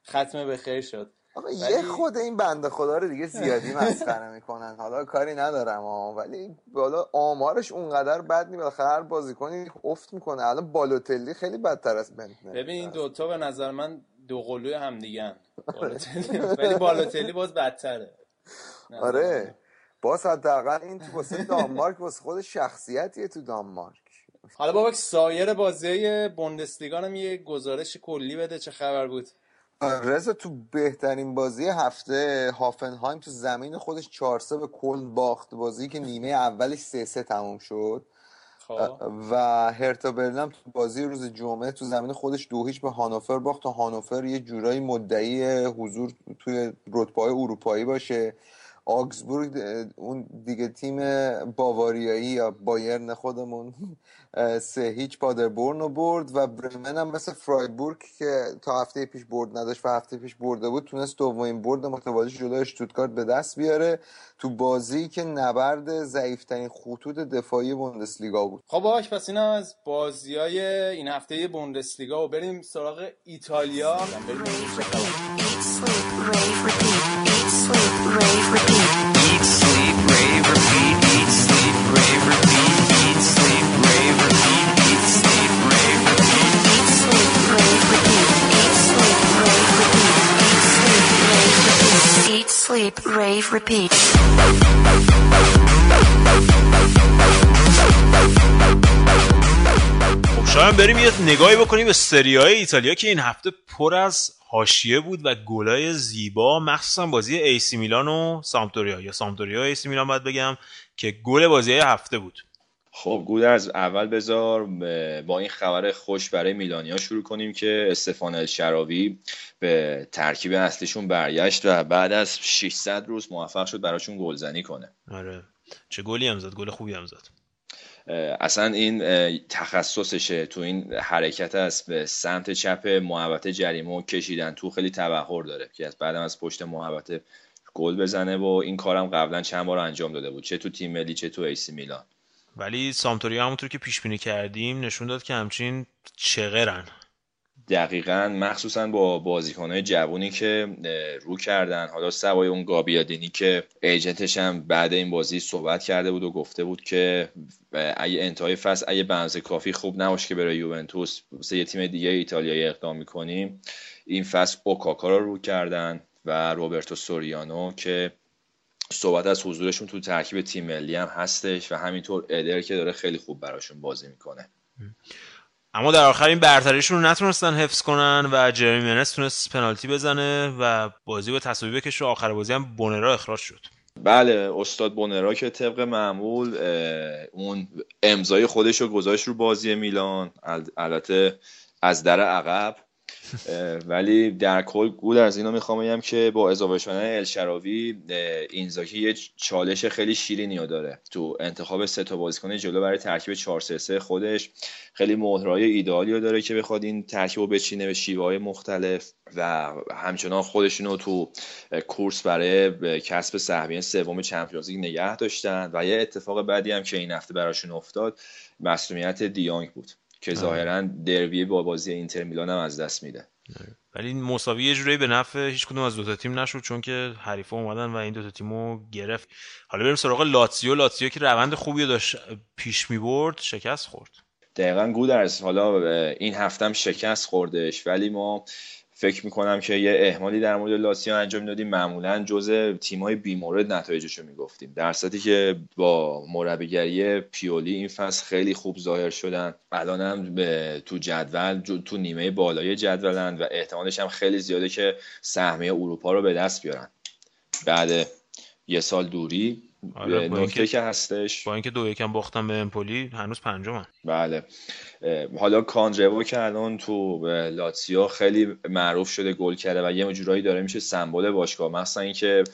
Speaker 8: ختم به خیر شد.
Speaker 7: آقا
Speaker 8: ولی-
Speaker 7: یه خود این بنده خدا رو دیگه زیادی مسخره می‌کنن. حالا کاری ندارم ها ولی بالا آمارش اونقدر بد نی بالاخره هر بازیکنی افت می‌کنه. الان بالوتلی خیلی بدتر از بنتنر
Speaker 8: ببین این دوتا به نظر من دو قلوی هم دیگن ولی بالوتلی باز بدتره.
Speaker 7: آره. باز حداقل این تو واسه دانمارک واسه خود شخصیتیه تو دانمارک.
Speaker 8: حالا بابک سایر بازی بوندسلیگا هم یه گزارش کلی بده چه خبر بود؟
Speaker 7: رضا تو بهترین بازی هفته هافنهایم تو زمین خودش 4 به کل باخت. بازی که نیمه اولش 3 3 تموم شد. و هرتا برلین تو بازی روز جمعه تو زمین خودش دو هیچ به هانوفر باخت تا هانوفر یه جورایی مدعی حضور توی رتبه اروپایی باشه. آگزبورگ اون دیگه تیم باواریایی یا بایرن خودمون سه هیچ پادربورن رو برد و برمن هم مثل فرایبورگ که تا هفته پیش برد نداشت و هفته پیش برده بود تونست دومین برد متوالی جلوی اشتوتگارت به دست بیاره. تو بازی که نبرد ضعیفترین خطوط دفاعی بوندسلیگا بود.
Speaker 8: خب بابک پس این از بازی های این هفته بوندسلیگا و بریم سراغ ایتالیا. بریم
Speaker 10: sleep, rave, repeat.
Speaker 4: خب شاید بریم یه نگاهی بکنیم به سری های ایتالیا که این هفته پر از حاشیه بود و گلای زیبا مخصوصا بازی ایسی میلان و سمپدوریا یا سمپدوریا ایسی میلان باید بگم که گل بازی هفته بود
Speaker 11: خب گودرز اول بذار. با این خبر خوش برای میلانیا شروع کنیم که استفان الشعراوی به ترکیب اصلیشون برگشت و بعد از 600 روز موفق شد براشون گلزنی کنه.
Speaker 4: آره. چه گلی هم زد گل خوبی هم زد.
Speaker 11: اصلا این تخصصشه تو این حرکت از به سمت چپ محوطه جریمه و کشیدن تو خیلی تبهر داره که از بعدم از پشت محوطه گل بزنه و این کارم قبلا چند بار انجام داده بود چه تو تیم ملی چه تو ایسی میلان.
Speaker 4: ولی سامتوریا همونطور که پیش بینی کردیم نشون داد که همچین چغرن.
Speaker 11: دقیقا مخصوصا با بازیکنهای جوونی که رو کردن. حالا سوای اون گابیادینی که ایجنتش هم بعد این بازی صحبت کرده بود و گفته بود که اگه انتهای فصل اگه بنز کافی خوب نباشه که برای یوونتوس یه تیم دیگه ایتالیایی اقدام می‌کنیم. این فصل اوکاکا رو رو کردن و روبرتو سوریانو که صحبت از حضورشون تو ترکیب تیم ملی هم هستش و همینطور ادر که داره خیلی خوب براشون بازی می‌کنه.
Speaker 4: اما در آخر این برتریشون رو نتونستن حفظ کنن و جرمی منس تونست پنالتی بزنه و بازی به تساوی بکشه و آخر بازی هم بونرا اخراج شد.
Speaker 11: بله استاد بونرا که طبق معمول اون امضای خودش رو گذاشت رو بازی میلان ال- البته از در عقب. ولی در کل گول از اینو می‌خوام بگم که با اضافه شدن الشراوی اه، اینزاگی یه چالش خیلی شیرینی داره. تو انتخاب سه تا بازیکن جلو برای ترکیب 4 3 3 خودش خیلی مهرهای ایدئالی داره که بخواد این ترکیب رو بچینه به شیوه های مختلف و همچنان خودشون رو تو کورس برای کسب سهمیه سوم چمپیونز لیگ نگه داشتن. و یه اتفاق بعدی هم که این هفته براشون افتاد مسئولیت دیانگ بود. که ظاهرا دروی با بازی اینتر میلان هم از دست میده.
Speaker 4: ولی این مساوی یه جورایی به نفع هیچ کدوم از دوتا تیم نشد چون که حریفا اومدن و این دوتا تیمو گرفت. حالا بریم سراغ لاتزیو. لاتزیو که روند خوبی داشت پیش می‌برد شکست خورد.
Speaker 11: دقیقا گودرز حالا این هفتم شکست خوردش ولی ما فکر می‌کنم که یه اهمالی در مورد لاتسیو انجام می‌دادیم. معمولا جزء تیمای بیمورد نتایجش رو می‌گفتیم. در صورتی که با مربیگری پیولی این فصل خیلی خوب ظاهر شدن. الان هم به تو جدول تو نیمه بالای جدولن و احتمالش هم خیلی زیاده که سهمیه اروپا رو به دست بیارن. بعد یه سال دوری
Speaker 4: آره،
Speaker 11: نکته که هستش.
Speaker 4: با اینکه دو یکم باختن به امپولی هنوز پنجمن
Speaker 11: بله. حالا کاندرو که الان تو اه، لاتسیو خیلی معروف شده گل کرده و یه جورایی داره میشه سمبل باشگاه. مثلا اینکه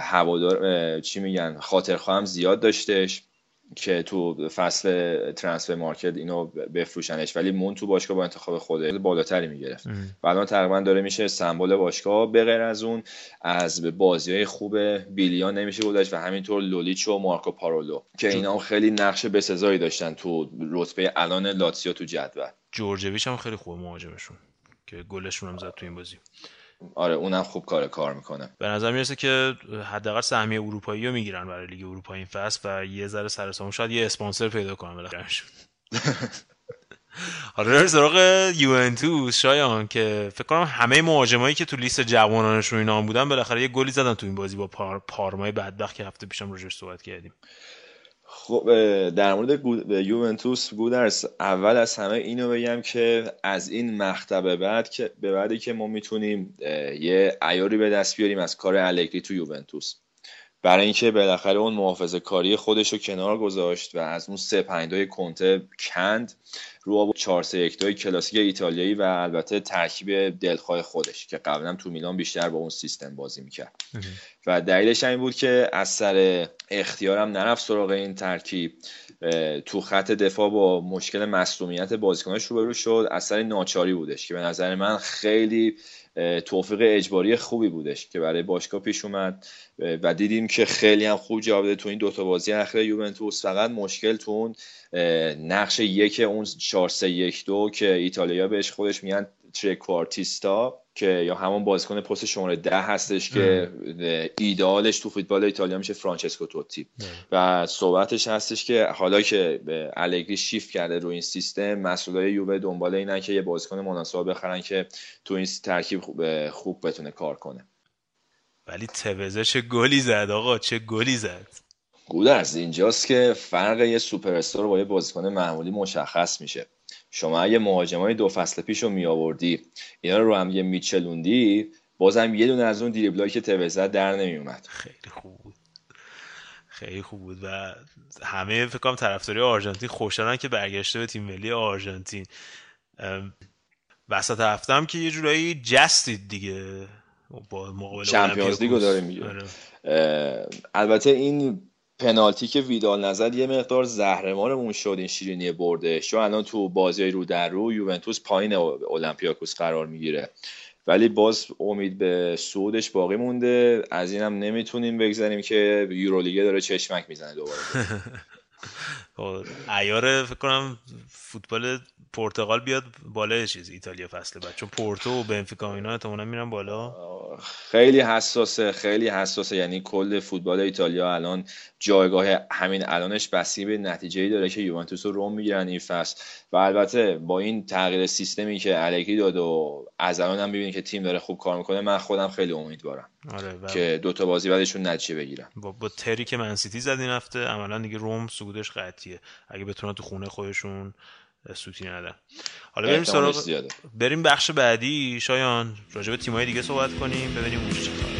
Speaker 11: هوادار چی میگن خاطرخواه هم زیاد داشتش. که تو فصل ترانسفر مارکت اینو بفروشنش ولی مون تو باشگاه با انتخاب خوده بالاتری می‌گرفت. و الان تقریبا داره میشه سمبل باشگاه به غیر از اون از بازی های خوب بیلیان نمیشه گذاشت و همینطور لولیچ و مارکو پارولو که اینا هم خیلی نقش بسزایی داشتن تو رتبه الان لاتسیو تو جدول.
Speaker 4: جورجویچ هم خیلی خوبه مهاجمشون که گلشون هم زد تو این بازی.
Speaker 11: آره اونم خوب کار کار می‌کنه.
Speaker 4: به نظر می‌رسه که حداقل سهمیه اروپایی رو می‌گیرن برای لیگ اروپا این فصل و یه ذره سر شاید یه اسپانسر پیدا کنن بالاخره حالا بریم سراغ یوونتوس شایان که فکر کنم همه مهاجمایی که تو لیست جوانانشون اینا هم بودن بالاخره یه گلی زدن تو این بازی با پار... پارمای بدبخت که هفته پیشم راجعش صحبت کردیم.
Speaker 11: خب در مورد یوونتوس گودرس اول از همه اینو بگم که از این مقطع بعد که به بعدی که ما می‌تونیم یه ایاری به دست بیاریم از کار الگری تو یوونتوس. برای اینکه بالاخره اون محافظه کاری خودش رو کنار گذاشت و از اون سه پنج کنته کند رو آب 4 3 1 2 کلاسیک ایتالیایی و البته ترکیب دلخواه خودش که قبلا تو میلان بیشتر با اون سیستم بازی می‌کرد. و دلیلش این بود که از سر اختیارم نرفت سراغ این ترکیب. تو خط دفاع با مشکل مصدومیت بازیکناش روبرو شد. از سر ناچاری بودش که به نظر من خیلی توفیق اجباری خوبی بودش که برای باشگاه پیش اومد. و دیدیم که خیلی هم خوب جواب داده تو این دوتا بازی. اخیر یوونتوس فقط مشکل تو اون نقش یک اون 4 3 1 2 که ایتالیا بهش خودش میگن ترکوارتیستا. که یا همون بازیکن پست شماره ده هستش که ایدئالش تو فوتبال ایتالیا میشه فرانچسکو توتی و صحبتش هستش که حالا که الگری شیفت کرده رو این سیستم مسئولای یووه دنبال اینن که یه بازیکن مناسب بخرن که تو این ترکیب خوب, خوب بتونه کار کنه.
Speaker 4: ولی توزه چه گلی زد آقا چه گلی زد.
Speaker 11: گود از اینجاست که فرق یه سوپر استار با یه بازیکن معمولی مشخص میشه. شما اگه مهاجمای دو فصل پیش رو میآوردی اینا رو هم یه میچلوندی بازم یه دونه از اون دریبلایی که توزه در نمیومد
Speaker 4: خیلی خوب بود. خیلی خوب بود و همه فکر کنم طرفداری آرژانتین خوشحالن که برگشته به تیم ملی آرژانتین. وسط هفته هم که یه جورایی جستید دیگه. با مقابل
Speaker 11: چمپیونز لیگو داره میگه.
Speaker 4: آره.
Speaker 11: البته این پنالتی که ویدال نزد یه مقدار زهرمارمون شد این شیرینی برده. چون الان تو بازی رو در رو یوونتوس پایین اولمپیاکوس قرار می‌گیره. ولی باز امید به صعودش باقی مونده. از اینم نمی‌تونیم بگذاریم که یورولیگه داره چشمک می‌زنه دوباره.
Speaker 4: خب، عیار فکر کنم فوتبال پرتغال بیاد بالای چیز ایتالیا فصل بعد. چون پورتو و بنفیکا و اینا احتمالاً میرن بالا.
Speaker 11: خیلی حساسه خیلی حساسه. یعنی کل فوتبال ایتالیا الان جایگاه همین الانش بسیار به نتیجه داره که یوونتوس رو روم می‌گیرن این فصل. و البته با این تغییر سیستمی که الگری داد و از الان هم ببینید که تیم داره خوب کار می‌کنه من خودم خیلی امیدوارم.
Speaker 4: آره
Speaker 11: که دو تا بازی بعدشون نتیجه بگیرن.
Speaker 4: با, با تری که منسیتی زد این هفته عملا دیگه روم سودش قطعیه. اگه بتونن تو خونه خودشون سوتی ندن. حالا بریم سراغ. بریم بخش بعدی. شایان راجع به تیمای دیگه صحبت کنیم ببینیم اونجا چه خبره.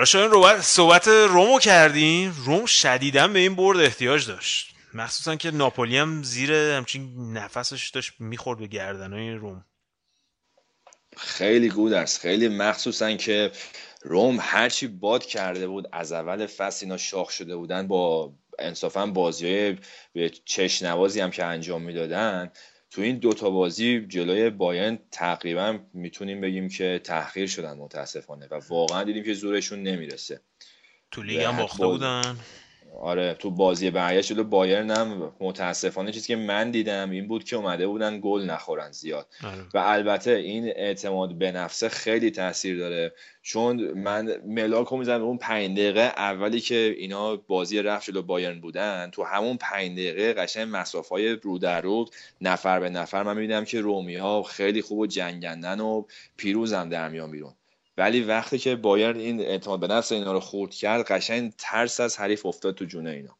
Speaker 4: حالا رو- صحبت رومو کردیم. روم شدیدا به این برد احتیاج داشت. مخصوصا که ناپولی هم زیر همچین نفسش داشت می‌خورد به گردنهای روم.
Speaker 11: خیلی گودرس خیلی مخصوصا که روم هرچی باد کرده بود از اول فصل اینا شاخ شده بودن با انصافا بازی به چش نوازی هم که انجام می‌دادن تو این دوتا بازی جلوی بایرن تقریبا می‌تونیم بگیم که تحقیر شدن متاسفانه و واقعا دیدیم که زورشون نمی‌رسه.
Speaker 4: تو لیگ هم باخته بودن.
Speaker 11: آره تو بازی برگشت جلو بایرن هم متاسفانه چیزی که من دیدم این بود که اومده بودن گل نخورن زیاد.
Speaker 4: آره.
Speaker 11: و البته این اعتماد به نفسه خیلی تاثیر داره. چون من ملاک رو می‌زنم اون پنج دقیقه اولی که اینا بازی رفت جلو بایرن بودن تو همون پنج دقیقه قشنگ مسافه های رو در رو نفر به نفر من می‌بینم که رومیا خیلی خوب و جنگندن و پیروزم در میان بیرون. ولی وقتی که بایرن این اعتماد به نفس اینا رو خورد کرد قشنگ ترس از حریف افتاد تو جون اینا.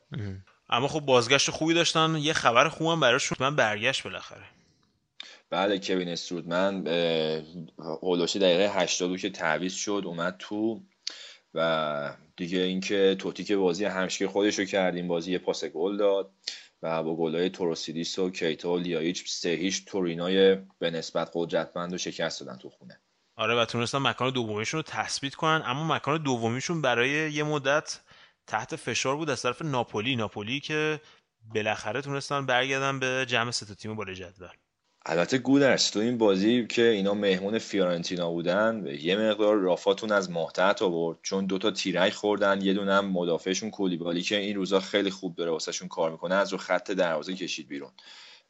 Speaker 4: اما خب بازگشت خوبی داشتن. یه خبر خوبم براشون من برگشت بالاخره.
Speaker 11: بله کوین استرودمن هولوش دقیقه 82 که تعویض شد اومد تو و دیگه اینکه توتی که بازی همشکی خودش رو کرد این بازی یه پاس گل داد و با گلای توروسیدیس و کیتا و لیایچ سه هیچ تورینای به نسبت قدرتمند رو شکست دادن تو خونه.
Speaker 4: آره و تونستن مکان دومیشون رو تثبیت کنن اما مکان دومیشون برای یه مدت تحت فشار بود از طرف ناپولی. ناپولی که بالاخره تونستن برگردن به جمع سه تیم بالای جدول.
Speaker 11: البته گودرس تو این بازی که اینا مهمون فیورنتینا بودن یه مقدار رافاتون از محتط آورد. چون دوتا تیرک خوردن یه دونه هم مدافعشون کولیبالی که این روزا خیلی خوب داره واسهشون کار می‌کنه از رو خط دروازه کشید بیرون.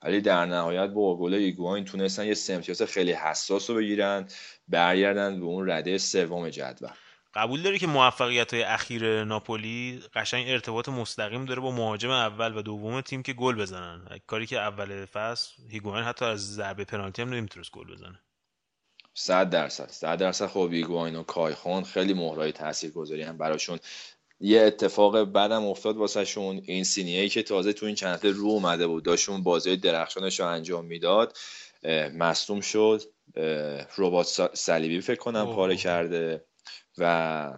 Speaker 11: ولی در نهایت با گل ایگواین تونستن یه سمتیاس خیلی حساس رو بگیرن برگردن به اون رده سوم جدول.
Speaker 4: قبول داری که موفقیت های اخیر ناپولی قشنگ ارتباط مستقیم داره با مهاجم اول و دوم تیم که گل بزنن؟ کاری که اول فصل هیگواین حتی از ضربه پنالتی هم نمی‌تونست گل بزنه.
Speaker 11: صد درصد صد درصد. خب ایگواین و کایخون خیلی مهرای تاثیرگذاری هم براشون یه اتفاق بعدم افتاد واسهشون اینسینیه که تازه تو این چند رو اومده بود. داشتون بازی درخشانش رو انجام می‌داد. مصدوم شد. ربات صلیبی فکر کنم
Speaker 4: اوه.
Speaker 11: پاره کرده و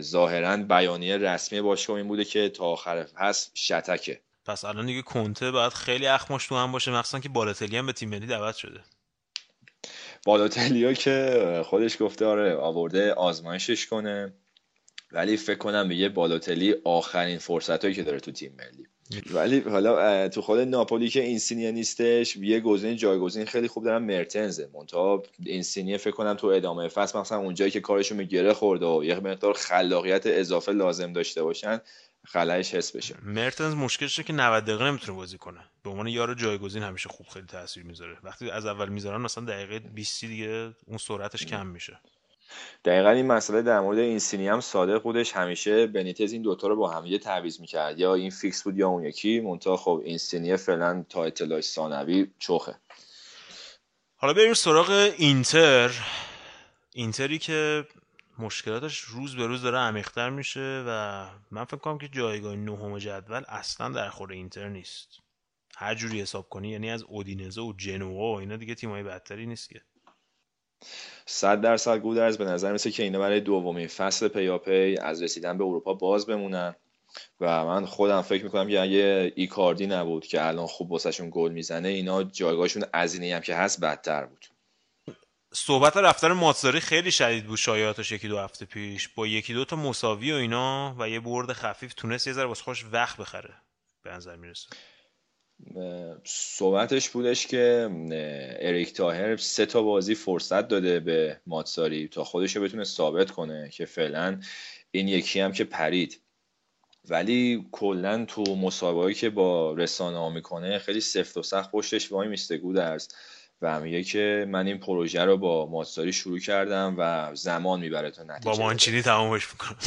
Speaker 11: ظاهرا بیانیه رسمی باشگاه این بوده که تا آخر فصل شتکه.
Speaker 4: پس الان دیگه کنته باید خیلی اخماش تو هم باشه مخصوصا که بالاتلی هم به تیم ملی دعوت شده.
Speaker 11: بالاتلیا که خودش گفته آره آورده آزمایشش کنه. ولی فکر کنم به یه بالاتلی آخرین فرصت هایی که داره تو تیم ملی. ولی حالا تو خود ناپولی که اینسینیه نیستش یه گزینه جایگزین خیلی خوب دارن. مرتنزه منتها اینسینیه فکر کنم تو ادامه فصل مثلا اونجایی که کارشون به گره خورده و یه مقدار خلاقیت اضافه لازم داشته باشن خلایش حس بشه.
Speaker 4: مرتنز مشکلش که 90 دقیقه نمی‌تونه بازی کنه. به عنوان یار جایگزین همیشه خوب خیلی تاثیر می‌ذاره. وقتی از اول می‌ذارن مثلا دقیقه 20 دیگه اون سرعتش کم میشه.
Speaker 11: دقیقا این مسئله در مورد اینسینی هم صادق بودش. همیشه بنیتز این دوتا رو با هم یه تعویض می‌کرد. یا این فیکس بود یا اون یکی. منتها خب اینسینی فعلا تا اطلاع ثانوی چخه
Speaker 4: حالا بریم سراغ اینتر. اینتری که مشکلاتش روز به روز داره عمیق‌تر میشه و من فکر کنم که جایگاه نهم جدول اصلا در خور اینتر نیست. هر جوری حساب کنی یعنی از اودینزه و جنوا و اینا دیگه تیمای بدتری نیست که.
Speaker 11: صد درصد گودرز به نظر میسه که اینا برای دومین فصل پیاپی از رسیدن به اروپا باز بمونن. و من خودم فکر می‌کنم که اگه ایکاردی نبود که الان خوب واسهشون گل می‌زنه اینا جایگاهشون از اینه هم که هست بدتر بود.
Speaker 4: صحبت رفتن ماتزاری خیلی شدید بود شایعاتش یکی دو هفته پیش. با یکی دو تا مساوی و اینا و یه برد خفیف تونست یه ذره واسه خوش وقت بخره به نظر می‌رسه.
Speaker 11: صحبتش بودش که اریک تاهر سه تا بازی فرصت داده به ماتساری تا خودش رو بتونه ثابت کنه که فعلا این یکی هم که پرید. ولی کلا تو مسابقه که با رسانه ها می‌کنه خیلی سفت و سخت پشتش وای میسته گودرز. و میگه که من این پروژه رو با ماتساری شروع کردم و زمان می‌بره تا نتیجه
Speaker 4: با مانچینی تمامش می‌کنم.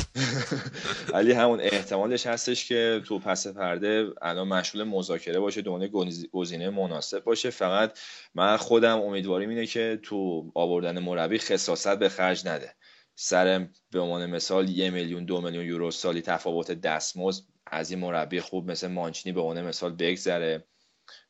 Speaker 11: ولی همون احتمالش هستش که تو پس پرده الان مشغول مذاکره باشه دونه گزینه مناسب باشه. فقط من خودم امیدواریم اینه که تو آوردن مربی خصاصت به خرج نده. سر به عنوان مثال یه میلیون دو میلیون یورو سالی تفاوت دستمزد از این مربی خوب مثل مانچینی به عنوان مثال بگذره.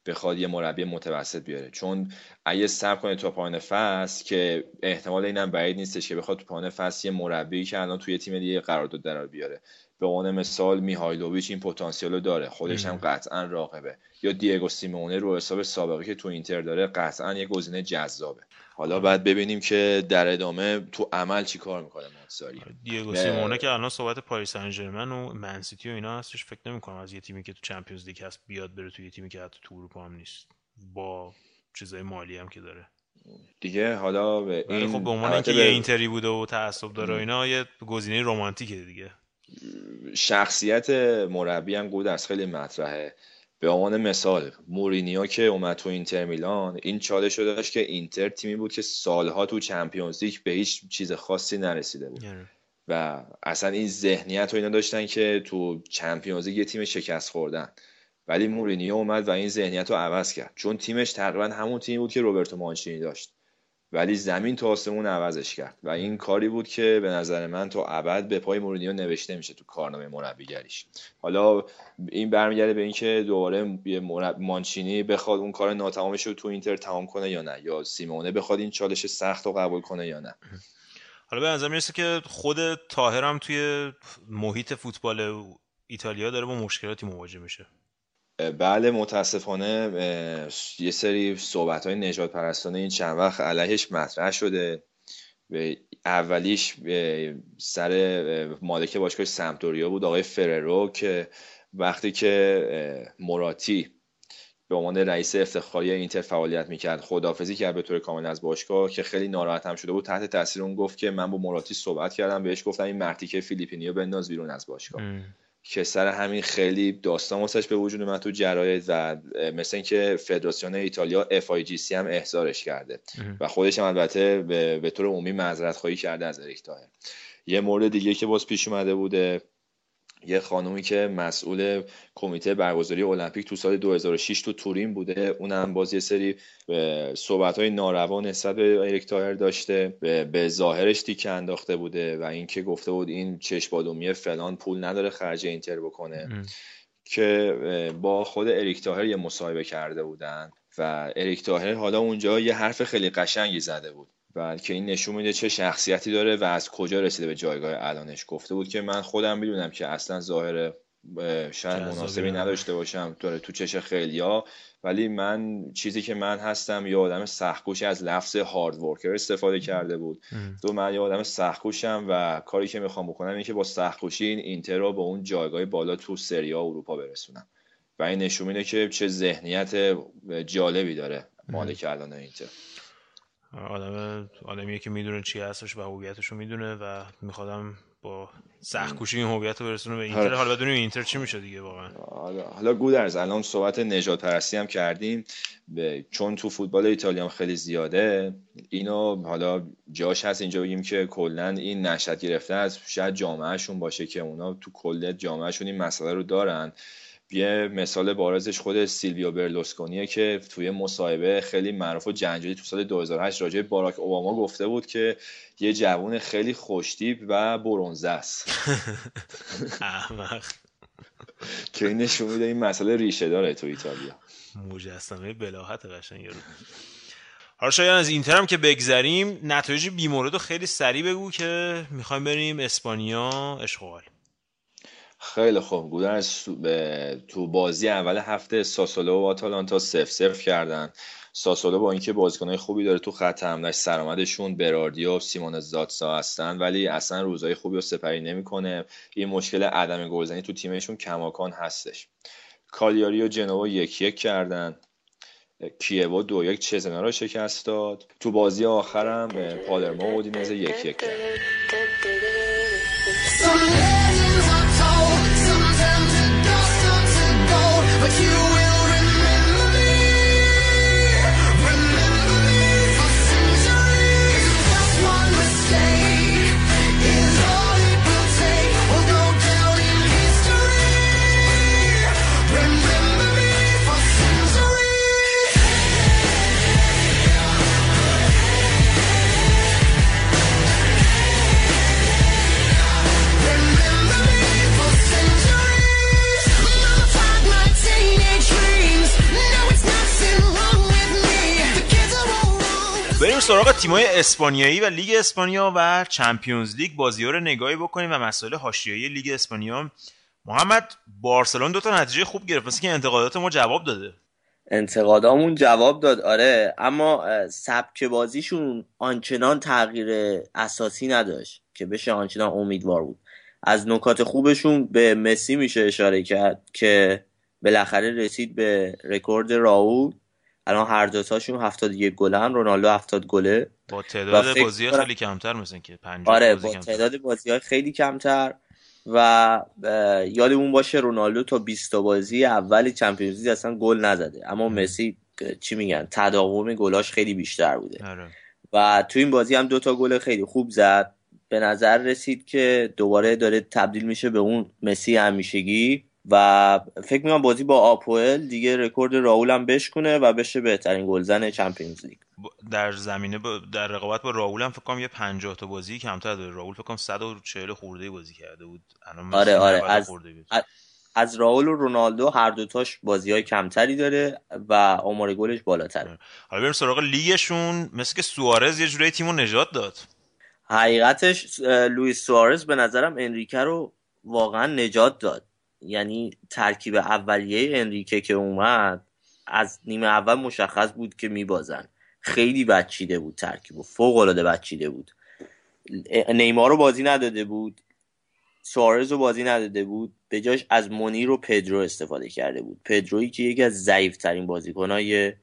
Speaker 11: بخواد یه مربی متوسط بیاره. چون اگه صبر کنه تا پایان فصل که احتمال اینم بعید نیستش که بخواد تو پایان فصل یه مربی که الان توی تیم دیگه قرارداد در بیاره. به عنوان مثال میهایلوویچ این پتانسیل رو داره. خودش هم قطعا راغبه. یا دیگو سیمونه رو حساب سابقه که تو اینتر داره قطعا یه گزینه جذابه. حالا بعد ببینیم که در ادامه تو عمل چی کار می‌کنه ماتساری
Speaker 4: دیگو سیمونه که الان صحبت پاریس سن ژرمن و منسیتی و اینا هستش فکر نمی‌کنم از یه تیمی که تو Champions League هست بیاد بره تو یه تیمی که حتی تو اروپا هم نیست. با چیزای مالی هم که داره.
Speaker 11: دیگه حالا به
Speaker 4: این خب به عنوان اینکه یه اینتری بوده و تعصب داره و اینا یه گزینه رمانتیکه دیگه.
Speaker 11: شخصیت مربی هم گودرز خیلی مطرحه. به عنوان مثال مورینیو که اومد تو اینتر میلان این چالش رو داشت که اینتر تیمی بود که سالها تو Champions League به هیچ چیز خاصی نرسیده بود. و اصلا این ذهنیت رو اینا داشتن که تو Champions League یه تیم شکست خوردن. ولی مورینیو اومد و این ذهنیت رو عوض کرد. چون تیمش تقریبا همون تیمی بود که روبرتو مانچینی داشت. ولی زمین تا آسمون عوضش کرد. و این کاری بود که به نظر من تا ابد به پای مورینیو نوشته میشه تو کارنامه مربیگریش. حالا این برمیگرده به اینکه دوباره. مانچینی بخواد اون کار ناتمامش رو تو اینتر تمام کنه یا نه یا سیمونه بخواد این چالش سخت رو قبول کنه یا نه.
Speaker 4: حالا به نظر می‌رسه که خود تاهر هم توی محیط فوتبال ایتالیا داره با مشکلاتی مواجه میشه.
Speaker 11: بله متاسفانه یه سری صحبت های نجات پرستانه این چند وقت علیهش مطرح شده. اولیش سر مالک باشگاه سمتوریا بود آقای فررو که وقتی که مراتی به عنوان رئیس افتخاری اینتر فعالیت می‌کرد خدافزی کرد به طور کامل از باشگاه که خیلی ناراحت هم شده بود. تحت تاثیر اون گفت که من با مراتی صحبت کردم بهش گفتم این مرتیکه فیلیپینی رو بنداز بیرون از باشگاه. که سر همین خیلی داستان واسش به وجود اومد تو جراید و مثل اینکه فدراسیون ایتالیا FIGC هم احضارش کرده. و خودش هم البته به, به طور عمومی معذرت خواهی کرده از اریک تاهر. یه مورد دیگه که باز پیش اومده بوده یه خانومی که مسئول کمیته برگزاری المپیک تو سال 2006 تو تورین بوده. اونم باز یه سری صحبت های ناروا نسبت به تایر داشته به ظاهرش تیکه انداخته بوده و اینکه گفته بود این چشمادومی فلان پول نداره خرج اینتر بکنه. ام. که با خود اریک تاهر یه مصاحبه کرده بودن و اریک تاهر حالا اونجا یه حرف خیلی قشنگی زده بود. و که این نشون میده چه شخصیتی داره و از کجا رسیده به جایگاه الانش. گفته بود که من خودم می‌دونم که اصلا ظاهر شاید مناسبی نداشته باشم داره تو چش خیلیا ولی من چیزی که من هستم یه آدم سختکوشی از لفظ هارد ورکر استفاده کرده بود. تو من یه آدم سختکوشم و کاری که می‌خوام بکنم اینه که با سختکوشی این اینتر رو به اون جایگاه بالا تو سریا اروپا برسونم. و این نشون میده که چه ذهنیت جالبی داره مالک الان اینتر.
Speaker 4: آدم آدمیه که می‌دونه چی هستش و هویتش رو می‌دونه و میخوادم با سخت این هویت رو برسونه به اینتر. حالا بدونیم اینتر چی میشه دیگه واقعا.
Speaker 11: حالا حالا گودرز الان صحبت نجات پرستی هم کردیم. به... چون تو فوتبال ایتالیا هم خیلی زیاده اینو حالا جاش هست اینجا بگیم که کلا این نشد گرفته از شاید جامعهشون باشه که اونا تو کل جامعهشون این مسئله رو دارن. یه مثال بارزش خود سیلویو برلوسکونیه که توی مصاحبه خیلی معروف و جنجالی تو سال 2008 راجع به باراک اوباما گفته بود که یه جوون خیلی خوشتیپ و برونزه است. که این نشون میده این مسئله ریشه داره تو ایتالیا.
Speaker 4: مجسمه بلاحت قشنگ رو حالا شاید از اینتر هم که بگذریم نتایج بیمورد رو خیلی سریع بگو که می‌خوایم بریم اسپانیا اشغال
Speaker 11: خیلی خوب. گودرز تو بازی اول هفته ساسولو و آتالانتا سف سف کردن. ساسولو با اینکه بازیکنهای خوبی داره تو خط حملهش سرآمدشون براردیو و سیمون زاتسا هستن ولی اصلا روزای خوبی رو سپری نمی‌کنه. این مشکل عدم گلزنی تو تیمشون کماکان هستش. کالیاری و جنوا یک یک کردن. کیوو دو یک چزنا رو شکست داد. تو بازی آخرم پالرما و اودینزه یک یک کرد
Speaker 4: تیمای اسپانیایی و لیگ اسپانیا و Champions League بازی رو نگاهی بکنیم و مسائل حاشیه‌ای لیگ اسپانیا. محمد بارسلون دو تا نتیجه خوب گرفت. مثل که انتقادات ما جواب داده.
Speaker 12: انتقادامون جواب داد آره. اما سبک بازیشون آنچنان تغییر اساسی نداشت که بشه آنچنان امیدوار بود. از نکات خوبشون به مسی میشه اشاره کرد که بالاخره رسید به رکورد راول. الان هر دوتاشون 71 گلن رونالدو 70 گله.
Speaker 4: با تعداد بازی خیلی کمتر مثل که 50
Speaker 12: آره
Speaker 4: بازی
Speaker 12: با
Speaker 4: کمتر.
Speaker 12: تعداد بازی های خیلی کمتر. و یادمون باشه رونالدو تا 20 تا بازی اول چمپیونز لیگ اصلا گل نزده. اما مسی اه، چی میگن؟ تداوم گلاش خیلی بیشتر بوده.
Speaker 4: آره.
Speaker 12: و تو این بازی هم دوتا گل خیلی خوب زد. به نظر رسید که دوباره داره تبدیل میشه به اون مسی همیشگی. و فکر می‌کنم بازی با آپوئل دیگه رکورد راول هم بشکنه و بشه بهترین گلزن Champions
Speaker 4: League. در زمینه با در رقابت با راول هم فکر کنم یه 50 تا بازی کمتر داره. راول فکر کنم 140 خورده بازی کرده بود. الان
Speaker 12: آره آره.
Speaker 4: 90
Speaker 12: از. از- از راول و رونالدو هر دوتاش بازی های کمتری داره و آمار گلش بالاتره
Speaker 4: حالا بریم سراغ لیگشون. مثل که سوارز یه جورایی تیمو نجات داد.
Speaker 12: حقیقتش لوئیس سوارز به نظرم انریکه رو واقعا نجات داد. یعنی ترکیب اولیه انریکه که اومد از نیمه اول مشخص بود که میبازن. خیلی بد چیده بود ترکیب و فوق العاده بد چیده بود. نیمار رو بازی نداده بود سوارز رو بازی نداده بود به جاش از مونیر و پدرو استفاده کرده بود. پدرویی که یکی از ضعیف ترین بازیکنهای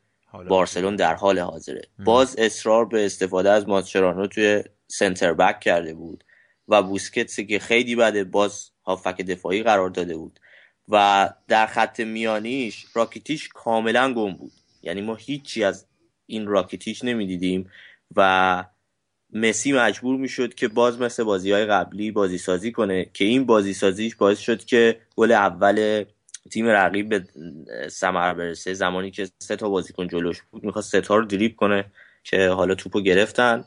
Speaker 12: بارسلون در حال حاضره. باز اصرار به استفاده از ماسچرانو توی سنتر بک کرده بود و بوسکتس که خیلی بده باز هافک دفاعی قرار داده بود. و در خط میانیش راکیتیش کاملا گم بود. یعنی ما هیچی از این راکیتیش نمی‌دیدیم و مسی مجبور می‌شد که باز مثل بازی های قبلی بازی سازی کنه که این بازی سازیش باعث شد که گل اول تیم رقیب به ثمر برسه. زمانی که سه تا بازیکن جلوش بود می‌خواست سه تا رو دریپ کنه که حالا توپو گرفتن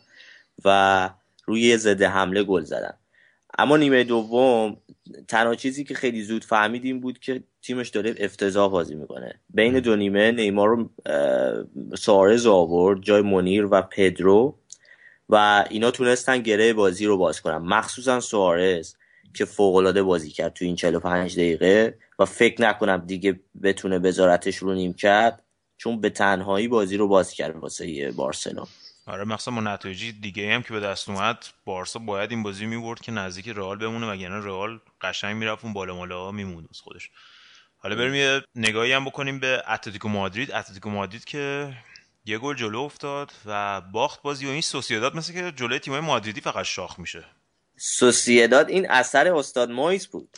Speaker 12: و روی ضد حمله گل زدن. اما نیمه دوم تنها چیزی که خیلی زود فهمید این بود که تیمش داره افتضاح بازی می‌کنه. بین دو نیمه نیمار رو اه، سوارز آورد جای منیر و پدرو و اینا تونستن گره بازی رو باز کنن. مخصوصا سوارز که فوقالعاده بازی کرد تو این 45 دقیقه و فکر نکنم دیگه بتونه بذارتش رو نیم کرد چون به تنهایی بازی رو باز کرد واسه بارسلون.
Speaker 4: آره مخصوصا با نتایجی دیگه هم که به دست اومد بارسا باید این بازی می‌برد که نزدیک رئال بمونه وگرنه رئال قشنگ می‌رفت اون بالا مالا میموند از خودش. حالا بریم یه نگاهی هم بکنیم به اتلتیکو مادرید. اتلتیکو مادرید که یه گل جلو افتاد و باخت بازی و این سوسییداد مثل که جلوی تیمای مادریدی فقط شاخ میشه.
Speaker 12: سوسیداد این اثر استاد مویس بود.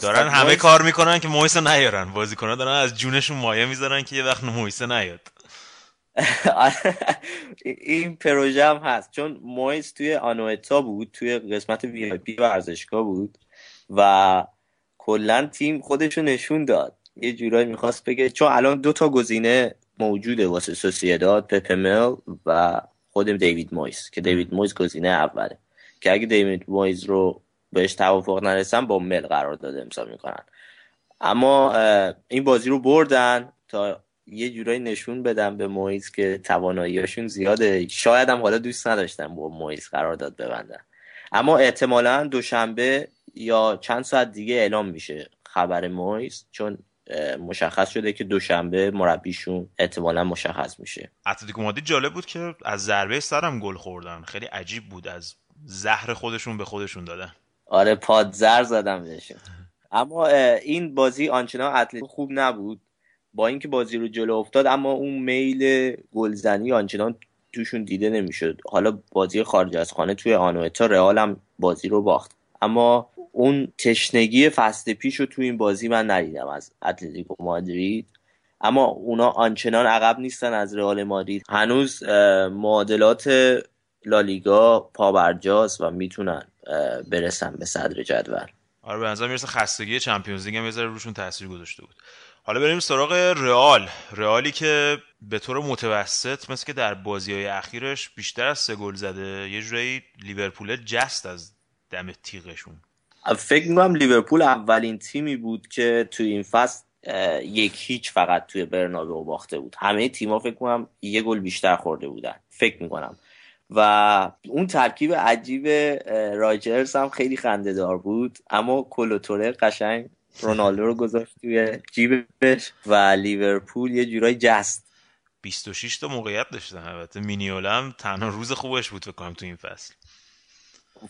Speaker 4: دارن همه
Speaker 12: مویس-
Speaker 4: کار می‌کنن که مویس نیارن. بازیکن‌ها دارن از جونشون مایه می‌ذارن که یه وقت مویس نیاد.
Speaker 12: این پروژه هم هست. چون مویس توی آنوئتا بود توی قسمت VIP ورزشگاه بود و کلا تیم خودشو نشون داد. یه جورایی می‌خواست بگه چون الان دو تا گزینه موجوده واسه سوسیداد پپه مل و خود دیوید مویس که دیوید مویس گزینه اوله. که اگه دیوید مویس رو بهش توافق نرسن با مل قرار داده امضا می‌کنن. اما این بازی رو بردن تا یه جورایی نشون بدم به مویز که تواناییاشون زیاده. شاید هم حالا دوست نداشتم با مویز قرار داد ببندن. اما احتمالا دوشنبه یا چند ساعت دیگه اعلام میشه خبر مویز چون مشخص شده که دوشنبه مربیشون احتمالا مشخص میشه.
Speaker 4: اتلتیکو مادرید جالب بود که از ضربه سرم گل خوردن. خیلی عجیب بود از زهر خودشون به خودشون دادن.
Speaker 12: آره پادزر زدم بهشون. اما این بازی آنچنان اتلتیکو خوب نبود. با اینکه بازی رو جلو افتاد اما اون میل گلزنی آنچنان توشون دیده نمی‌شد. حالا بازی خارج از خانه توی آنوتا رئال هم بازی رو باخت. اما اون تشنگی فصل پیش رو توی این بازی من ندیدم از اتلتیکو مادرید. اما اونا آنچنان عقب نیستن از رئال مادرید. هنوز معادلات لالیگا پابرجاست و می‌تونن برسن به صدر جدول.
Speaker 4: آره به نظر می‌رسه خستگی چمپیونز لیگ هم روشون تاثیر گذاشته بود. حالا بریم سراغ رئال. رئالی که به طور متوسط مثل که در بازی های اخیرش بیشتر از سه گل زده یه جورایی لیورپول جست از دم تیغشون.
Speaker 12: فکر می‌کنم لیورپول اولین تیمی بود که توی این فصل یک هیچ فقط توی برنابئو باخته بود. همه تیما فکر کنم یه گل بیشتر خورده بودن. فکر می‌کنم. و اون ترکیب عجیب راجرز هم خیلی خنده دار بود اما کلوتوره قشنگ رونالدو رو گذاشت توی جیبش و لیورپول یه جورای جست.
Speaker 4: 26 تا موقعیت داشتن البته. مینیولا هم تنها روز خوبش بود فکر کنم تو این فصل.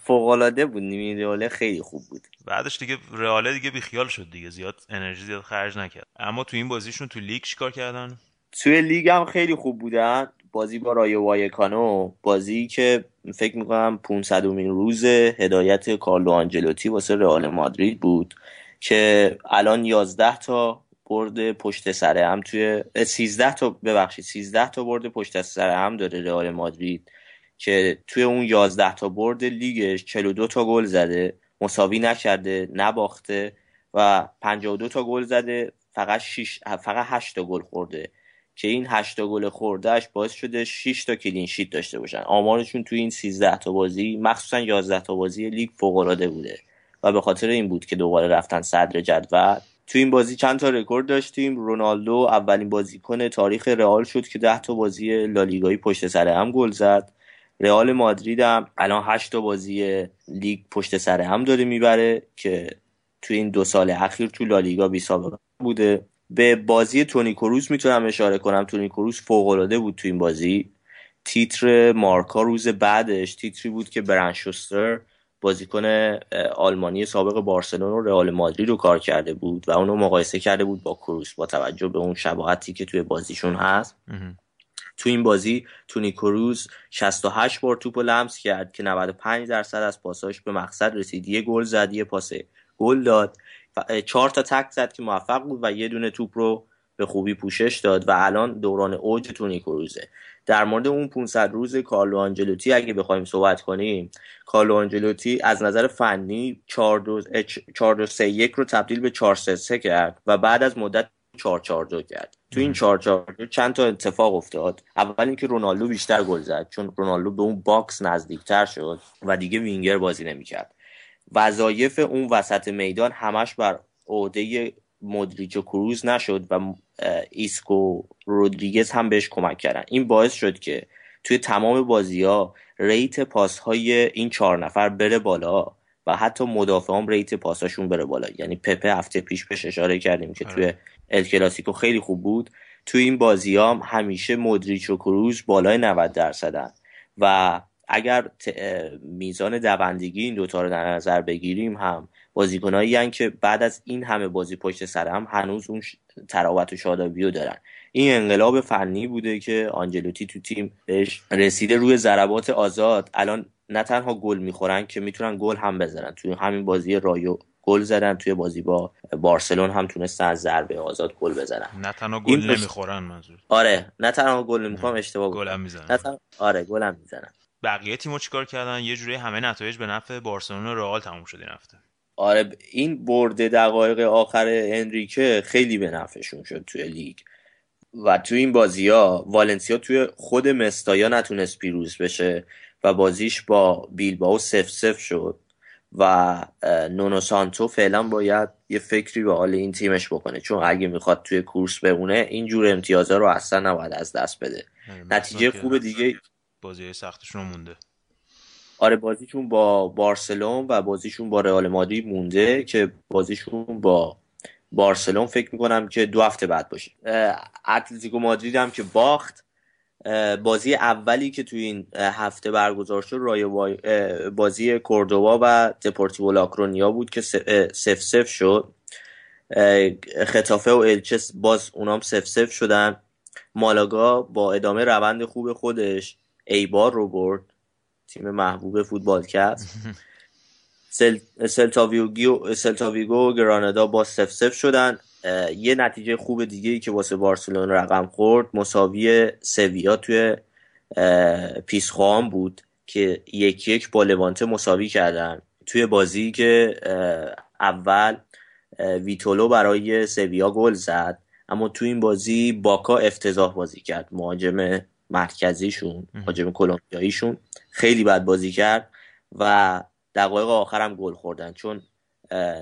Speaker 12: فوقالعاده بود. نیمیروله خیلی خوب بود.
Speaker 4: بعدش دیگه رئال دیگه بیخیال شد دیگه. زیاد انرژی زیاد خرج نکرد. اما تو این بازیشون تو لیگ چیکار کردن؟
Speaker 12: توی لیگ هم خیلی خوب بودن. بازی با رایو وایکانو بازی که فکر می‌کنم 500 مین روز هدایت کارلو آنجلوتی واسه رئال مادرید بود. که الان 11 تا برد پشت سر هم توی 13 تا ببخشید 13 تا برد پشت سر هم داره رئال مادرید که توی اون 11 تا برد لیگش 42 تا گل زده مساوی نکرده نباخته و 52 تا گل زده فقط 6 فقط 8 تا گل خورده. که این 8 تا گل خوردهش باعث شده 6 تا clean sheet داشته باشن. آمارشون توی این 13 تا بازی مخصوصا 11 تا بازی لیگ فوق العاده بوده. و به خاطر این بود که دوباره رفتن صدر جدول تو این بازی چند تا رکورد داشتیم. رونالدو اولین بازیکن تاریخ رئال شد که 10 تا بازی لالیگایی پشت سر هم گل زد. رئال مادرید هم الان 8 تا بازی لیگ پشت سر هم داره می‌بره که تو این دو سال اخیر تو لالیگا بی سابقه بوده. به بازی تونی کروس می‌تونم اشاره کنم. تونی کروس فوق العاده بود تو این بازی. تیتر مارکا روز بعدش تیتری بود که برن شوستر بازیکن آلمانی سابق بارسلون و رئال مادرید رو کار کرده بود و اونو مقایسه کرده بود با کروس با توجه به اون شباهتی که توی بازیشون هست. تو این بازی تونی کروز 68 بار توپ لمس کرد که 95 درصد از پاساش به مقصد رسید. یه گل زد یه پاس گل داد. چهار تا تک زد که موفق بود و یه دونه توپ رو به خوبی پوشش داد و الان دوران اوج تونی کروزه در مورد اون 500 روز کارلو آنجلوتی اگه بخوایم صحبت کنیم کارلو آنجلوتی از نظر فنی 4 3 1 رو تبدیل به 4 3 3 کرد و بعد از مدت 4 4 2 کرد. تو این 4 4 2 چند تا اتفاق افتاد؟ اول اینکه رونالدو بیشتر گل زد چون رونالدو به اون box نزدیکتر شد و دیگه وینگر بازی نمی‌کرد. وظایف اون وسط میدان همش بر عهده مودریچ و کروز نشد و ایسکو رودریگز هم بهش کمک کردن. این باعث شد که توی تمام بازی ها rate پاس های این چهار نفر بره بالا و حتی مدافع هم rate پاساشون بره بالا. یعنی پپه هفته پیش بهش اشاره کردیم که توی ال کلاسیکو خیلی خوب بود. توی این بازی هم همیشه مودریچ و کروز بالای 90 درصدن. و اگر میزان دوندگی این دوتا رو در نظر بگیریم هم بازیکنایی که بعد از این همه بازی پشت سر هم هنوز اون طراوت و شادابی رو دارن. این انقلاب فنی بوده که آنجلوتی تو تیم بهش رسیده روی ضربات آزاد. الان نه تنها گل می‌خورن که می‌تونن گل هم بزنن. توی همین بازی رایو گل زدن توی بازی با بارسلون هم تونستن از ضربه آزاد گل بزنن.
Speaker 4: نه تنها گل نمی‌خورن منظور.
Speaker 12: آره نه تنها گل نمی‌خوام اشتباه
Speaker 4: گل هم می‌زنن.
Speaker 12: تنها آره گل هم می‌زنن.
Speaker 4: بقیه تیم‌ها چیکار کردن؟ یه جوری همه نتایج به نفع بارسلون و رئال تموم شد این هفته.
Speaker 12: آره این برد دقایق آخر انریکه خیلی به نفعشون شد توی لیگ. و توی این بازی ها والنسیا توی خود مستایا نتونست پیروز بشه و بازیش با بیلباو سف سف شد. و نونو سانتو فعلا باید یه فکری به حال این تیمش بکنه. چون اگه می‌خواد توی کورس بمونه اینجور امتیازها رو اصلا نباید از دست بده. نتیجه خوب دیگه
Speaker 4: بازی سختشون مونده.
Speaker 12: آره بازیشون با بارسلون و بازیشون با رئال مادرید مونده که بازیشون با بارسلون فکر می‌کنم که دو هفته بعد باشه. اتلتیکو مادرید هم که باخت بازی اولی که توی این هفته برگزار شد رای بازی کوردوبا و دپورتیو لاکرونیا بود که صفر صفر شد. ختافه و الچه باز اونام صفر صفر شدن. مالاگا با ادامه روند خوب خودش ایبار رو برد. تیم محبوب فوتبالکست سل... سلتاویگو سلتاویگو و گرانادا با صفر صفر شدن. یه نتیجه خوب دیگه ای که واسه بارسلون رقم خورد مساوی سویا توی پیسخوان بود که یک یک با لوانته مساوی کردن. توی بازی که اول ویتولو برای سویا گل زد. اما تو این بازی باکا افتضاح بازی کرد مهاجم مرکزیشون مهاجم کلمبیاییشون. خیلی بد بازی کرد و دقایق آخرم گل خوردن. چون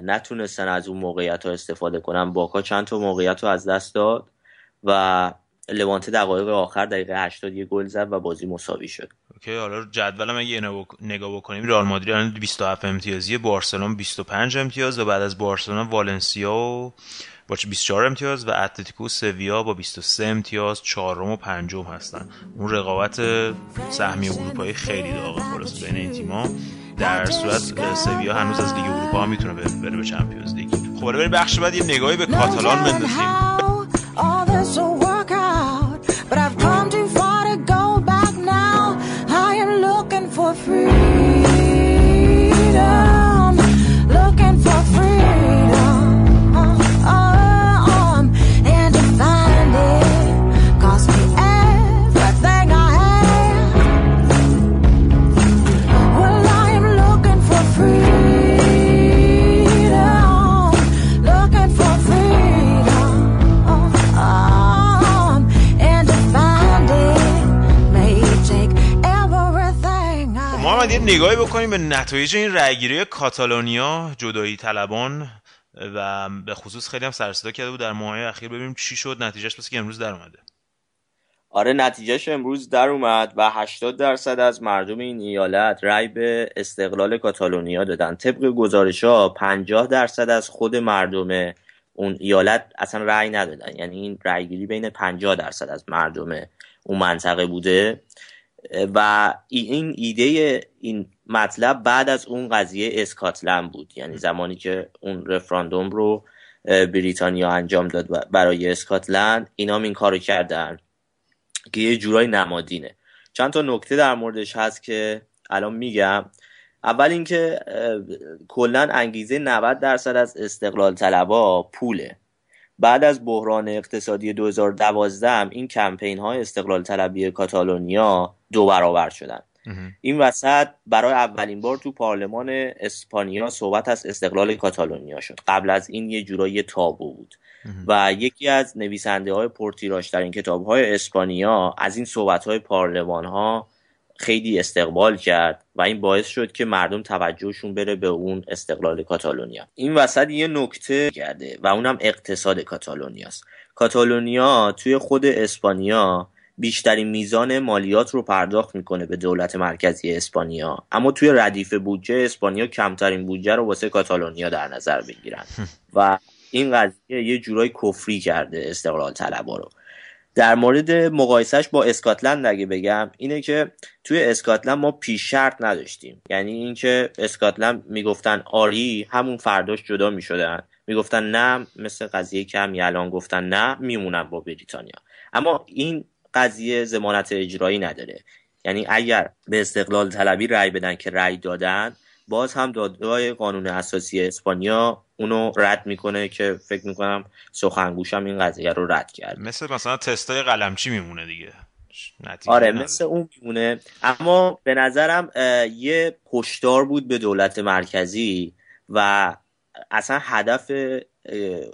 Speaker 12: نتونستن از اون موقعیت ها استفاده کنن. باکا چند تا موقعیت رو از دست داد و لوانته دقایق آخر دقیقه 80 یه گل زد و بازی مساوی شد.
Speaker 4: اوکی حالا جدولم اگه نگاه بک- نگاه بکنیم رئال مادرید الان 27 امتیازی بارسلون 25 امتیاز و بعد از بارسلون والنسیا و با چه 24 امتیاز و اتلتیکو سویا با 23 امتیاز چهارم و پنجم هستن. اون رقابت سهمیه اروپایی خیلی داغه خلاصه بین این تیم‌ها. در صورت سویا هنوز از لیگ اروپا می‌تونه بره به Champions League. خب بریم بخش بعد یه نگاهی به کاتالان بندازیم. نگاهی بکنیم به نتایج این رأیگیری کاتالونیا جدایی طلبان و به خصوص خیلی هم سرصدا کرده بود در ماهای اخیر ببینیم چی شد. نتیجهش پس که امروز در اومده.
Speaker 12: آره نتیجهش امروز در اومد و 80 درصد از مردم این ایالت رأی به استقلال کاتالونیا دادن. طبق گزارش ها 50 درصد از خود مردم اون ایالت اصلا رأی ندادن. یعنی این رأیگیری بین 50 درصد از مردم اون منطقه بوده. و این ایده این مطلب بعد از اون قضیه اسکاتلند بود. یعنی زمانی که اون رفراندوم رو بریتانیا انجام داد برای اسکاتلند اینا این کارو کردن که یه جورای نمادینه. چند تا نکته در موردش هست که الان میگم. اول اینکه کلا انگیزه 90 درصد از استقلال طلبا پوله. بعد از بحران اقتصادی 2012 هم این کمپین های استقلال طلبی کاتالونیا دو برابر شدن. این وسط برای اولین بار تو پارلمان اسپانیا صحبت از استقلال کاتالونیا شد. قبل از این یه جورایی تابو بود. و یکی از نویسنده های پرتیراش در این کتاب های اسپانیا از این صحبت های پارلمان ها خیلی استقبال کرد و این باعث شد که مردم توجهشون بره به اون استقلال کاتالونیا. این وسط یه نکته کرده و اونم اقتصاد کاتالونیاست. کاتالونیا توی خود اسپانیا بیشترین میزان مالیات رو پرداخت می‌کنه به دولت مرکزی اسپانیا. اما توی ردیف بودجه اسپانیا کمترین بودجه رو واسه کاتالونیا در نظر بگیرن و این قضیه یه جورای کفری کرده استقلال طلبا رو. در مورد مقایسهش با اسکاتلند اگه بگم اینه که توی اسکاتلند ما پیش شرط نداشتیم. یعنی اینکه اسکاتلند می‌گفتن آری همون فرداش جدا می‌شدن. می‌گفتن نه مثل قضیه که هم الان گفتن نه میمونن با بریتانیا. اما این قضیه زمانت اجرایی نداره. یعنی اگر به استقلال طلبی رأی بدن که رأی دادن باز هم دادگاه قانون اساسی اسپانیا اونو رد می‌کنه که فکر می‌کنم سخنگوشم این قضیه رو رد کرد
Speaker 4: مثل مثلا تستای قلمچی میمونه دیگه.
Speaker 12: آره مثل اون میمونه. اما به نظرم یه هشدار بود به دولت مرکزی و اصلا هدف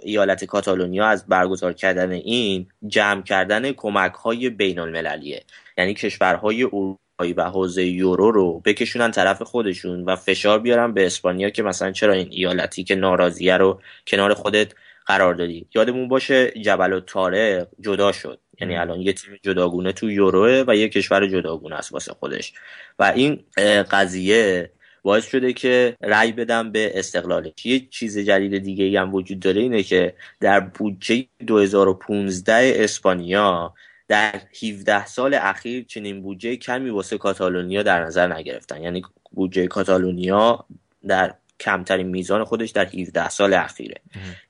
Speaker 12: ایالت کاتالونیا از برگزار کردن این جمع کردن کمک های بین المللیه یعنی کشورهای اروپایی و حوزه یورو رو بکشونن طرف خودشون و فشار بیارن به اسپانیا که مثلا چرا این ایالتی که ناراضیه رو کنار خودت قرار دادی. یادمون باشه جبل و طارق جدا شد. یعنی الان یه تیم جداگونه تو یوروه و یه کشور جداگونه است واسه خودش. و این قضیه باعث شده که رأی بدم به استقلالش یه چیز جدید دیگه هم وجود داره اینه که در بودجه 2015 اسپانیا در 17 سال اخیر چنین بودجه کمی واسه کاتالونیا در نظر نگرفتن. یعنی بودجه کاتالونیا در کمترین میزان خودش در 17 سال اخیره.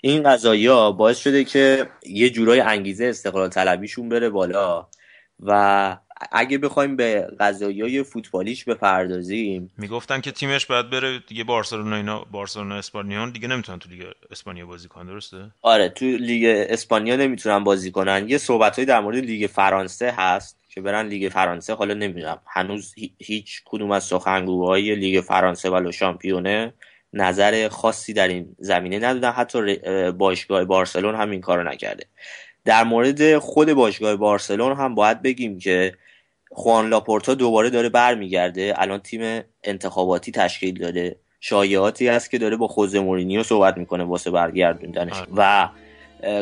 Speaker 12: این قضایی ها باعث شده که یه جورای انگیزه استقلال طلبیشون بره بالا و اگه بخوایم به قضایی فوتبالیش بپردازیم
Speaker 4: می‌گفتن که تیمش باید بره دیگه بارسلونا اینا بارسلونا اسپانیا دیگه نمی‌تونن تو لیگ اسپانیا بازی کنن درسته؟
Speaker 12: آره تو لیگ اسپانیا نمی‌تونن بازی کنن. یه صحبتهایی در مورد لیگ فرانسه هست که برن لیگ فرانسه حالا نمی‌دونم. هنوز هیچ کدوم از سخنگوهای لیگ فرانسه و شامپیونه نظر خاصی در این زمینه ندادن. حتی باشگاه بارسلون هم این کارو نکرده. در مورد خود باشگاه بارسلون هم باید بگیم که خوان لاپورتا دوباره داره برمیگرده. الان تیم انتخاباتی تشکیل داده. شایعاتی هست که داره با خوزه مورینیو صحبت می‌کنه واسه برگردوندنش. و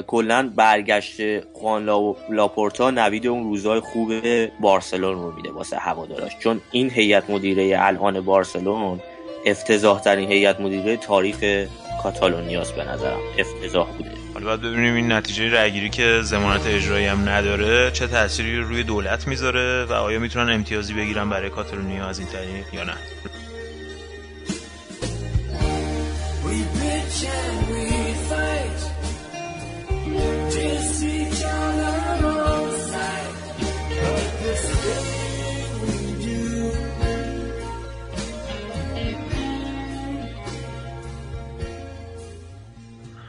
Speaker 12: کلا برگشت خوان لاپورتا نوید اون روزای خوب بارسلون رو میده واسه هواداراش. چون این هیئت مدیره الان بارسلون افتضاح ترین هیئت مدیره تاریخ کاتالونیاس به نظرم افتضاح بوده.
Speaker 4: حالا باید ببینیم این نتیجه رأیگیری که ضمانت اجرایی هم نداره چه تأثیری روی دولت می‌ذاره و آیا می‌تونن امتیازی بگیرن برای کاتالونیا از این طریق یا نه؟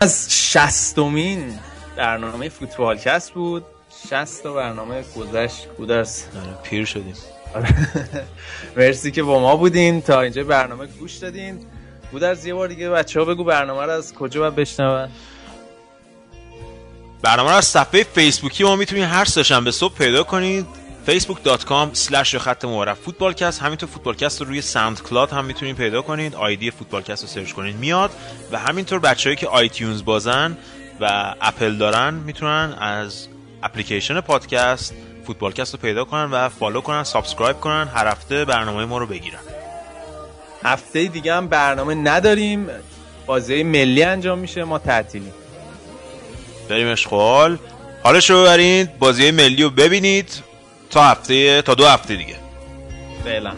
Speaker 3: از شصتمین برنامه فوتبالکست بود. شصت تا برنامه گذشت. گودرس
Speaker 4: پیر شدیم.
Speaker 3: مرسی که با ما بودین. تا اینجا برنامه گوش دادین. گودرس یه بار دیگه بچه ها بگو برنامه رو از کجا باید بشنون.
Speaker 4: برنامه رو از صفحه فیسبوکی ما می‌تونید هر سهشنبه صبح پیدا کنید. facebook.com slash خط مورب فوتبالکست. همینطور فوتبالکست رو روی SoundCloud هم می‌تونید پیدا کنید. ID فوتبالکست رو search کنید. میاد و همینطور بچههایی که iTunes بازن و اپل دارن می‌تونن از اپلیکیشن پادکست فوتبالکست رو پیدا کنن و follow کنن subscribe کنن هر هفته برنامه ما رو بگیرن.
Speaker 3: هفته دیگه هم برنامه نداریم. بازی ملی انجام میشه. ما تعطیلیم.
Speaker 4: بریم عشق و حال. حالش رو ببرید. بازی ملی رو ببینید. تا هفته تا دو هفته دیگه.
Speaker 3: فعلا.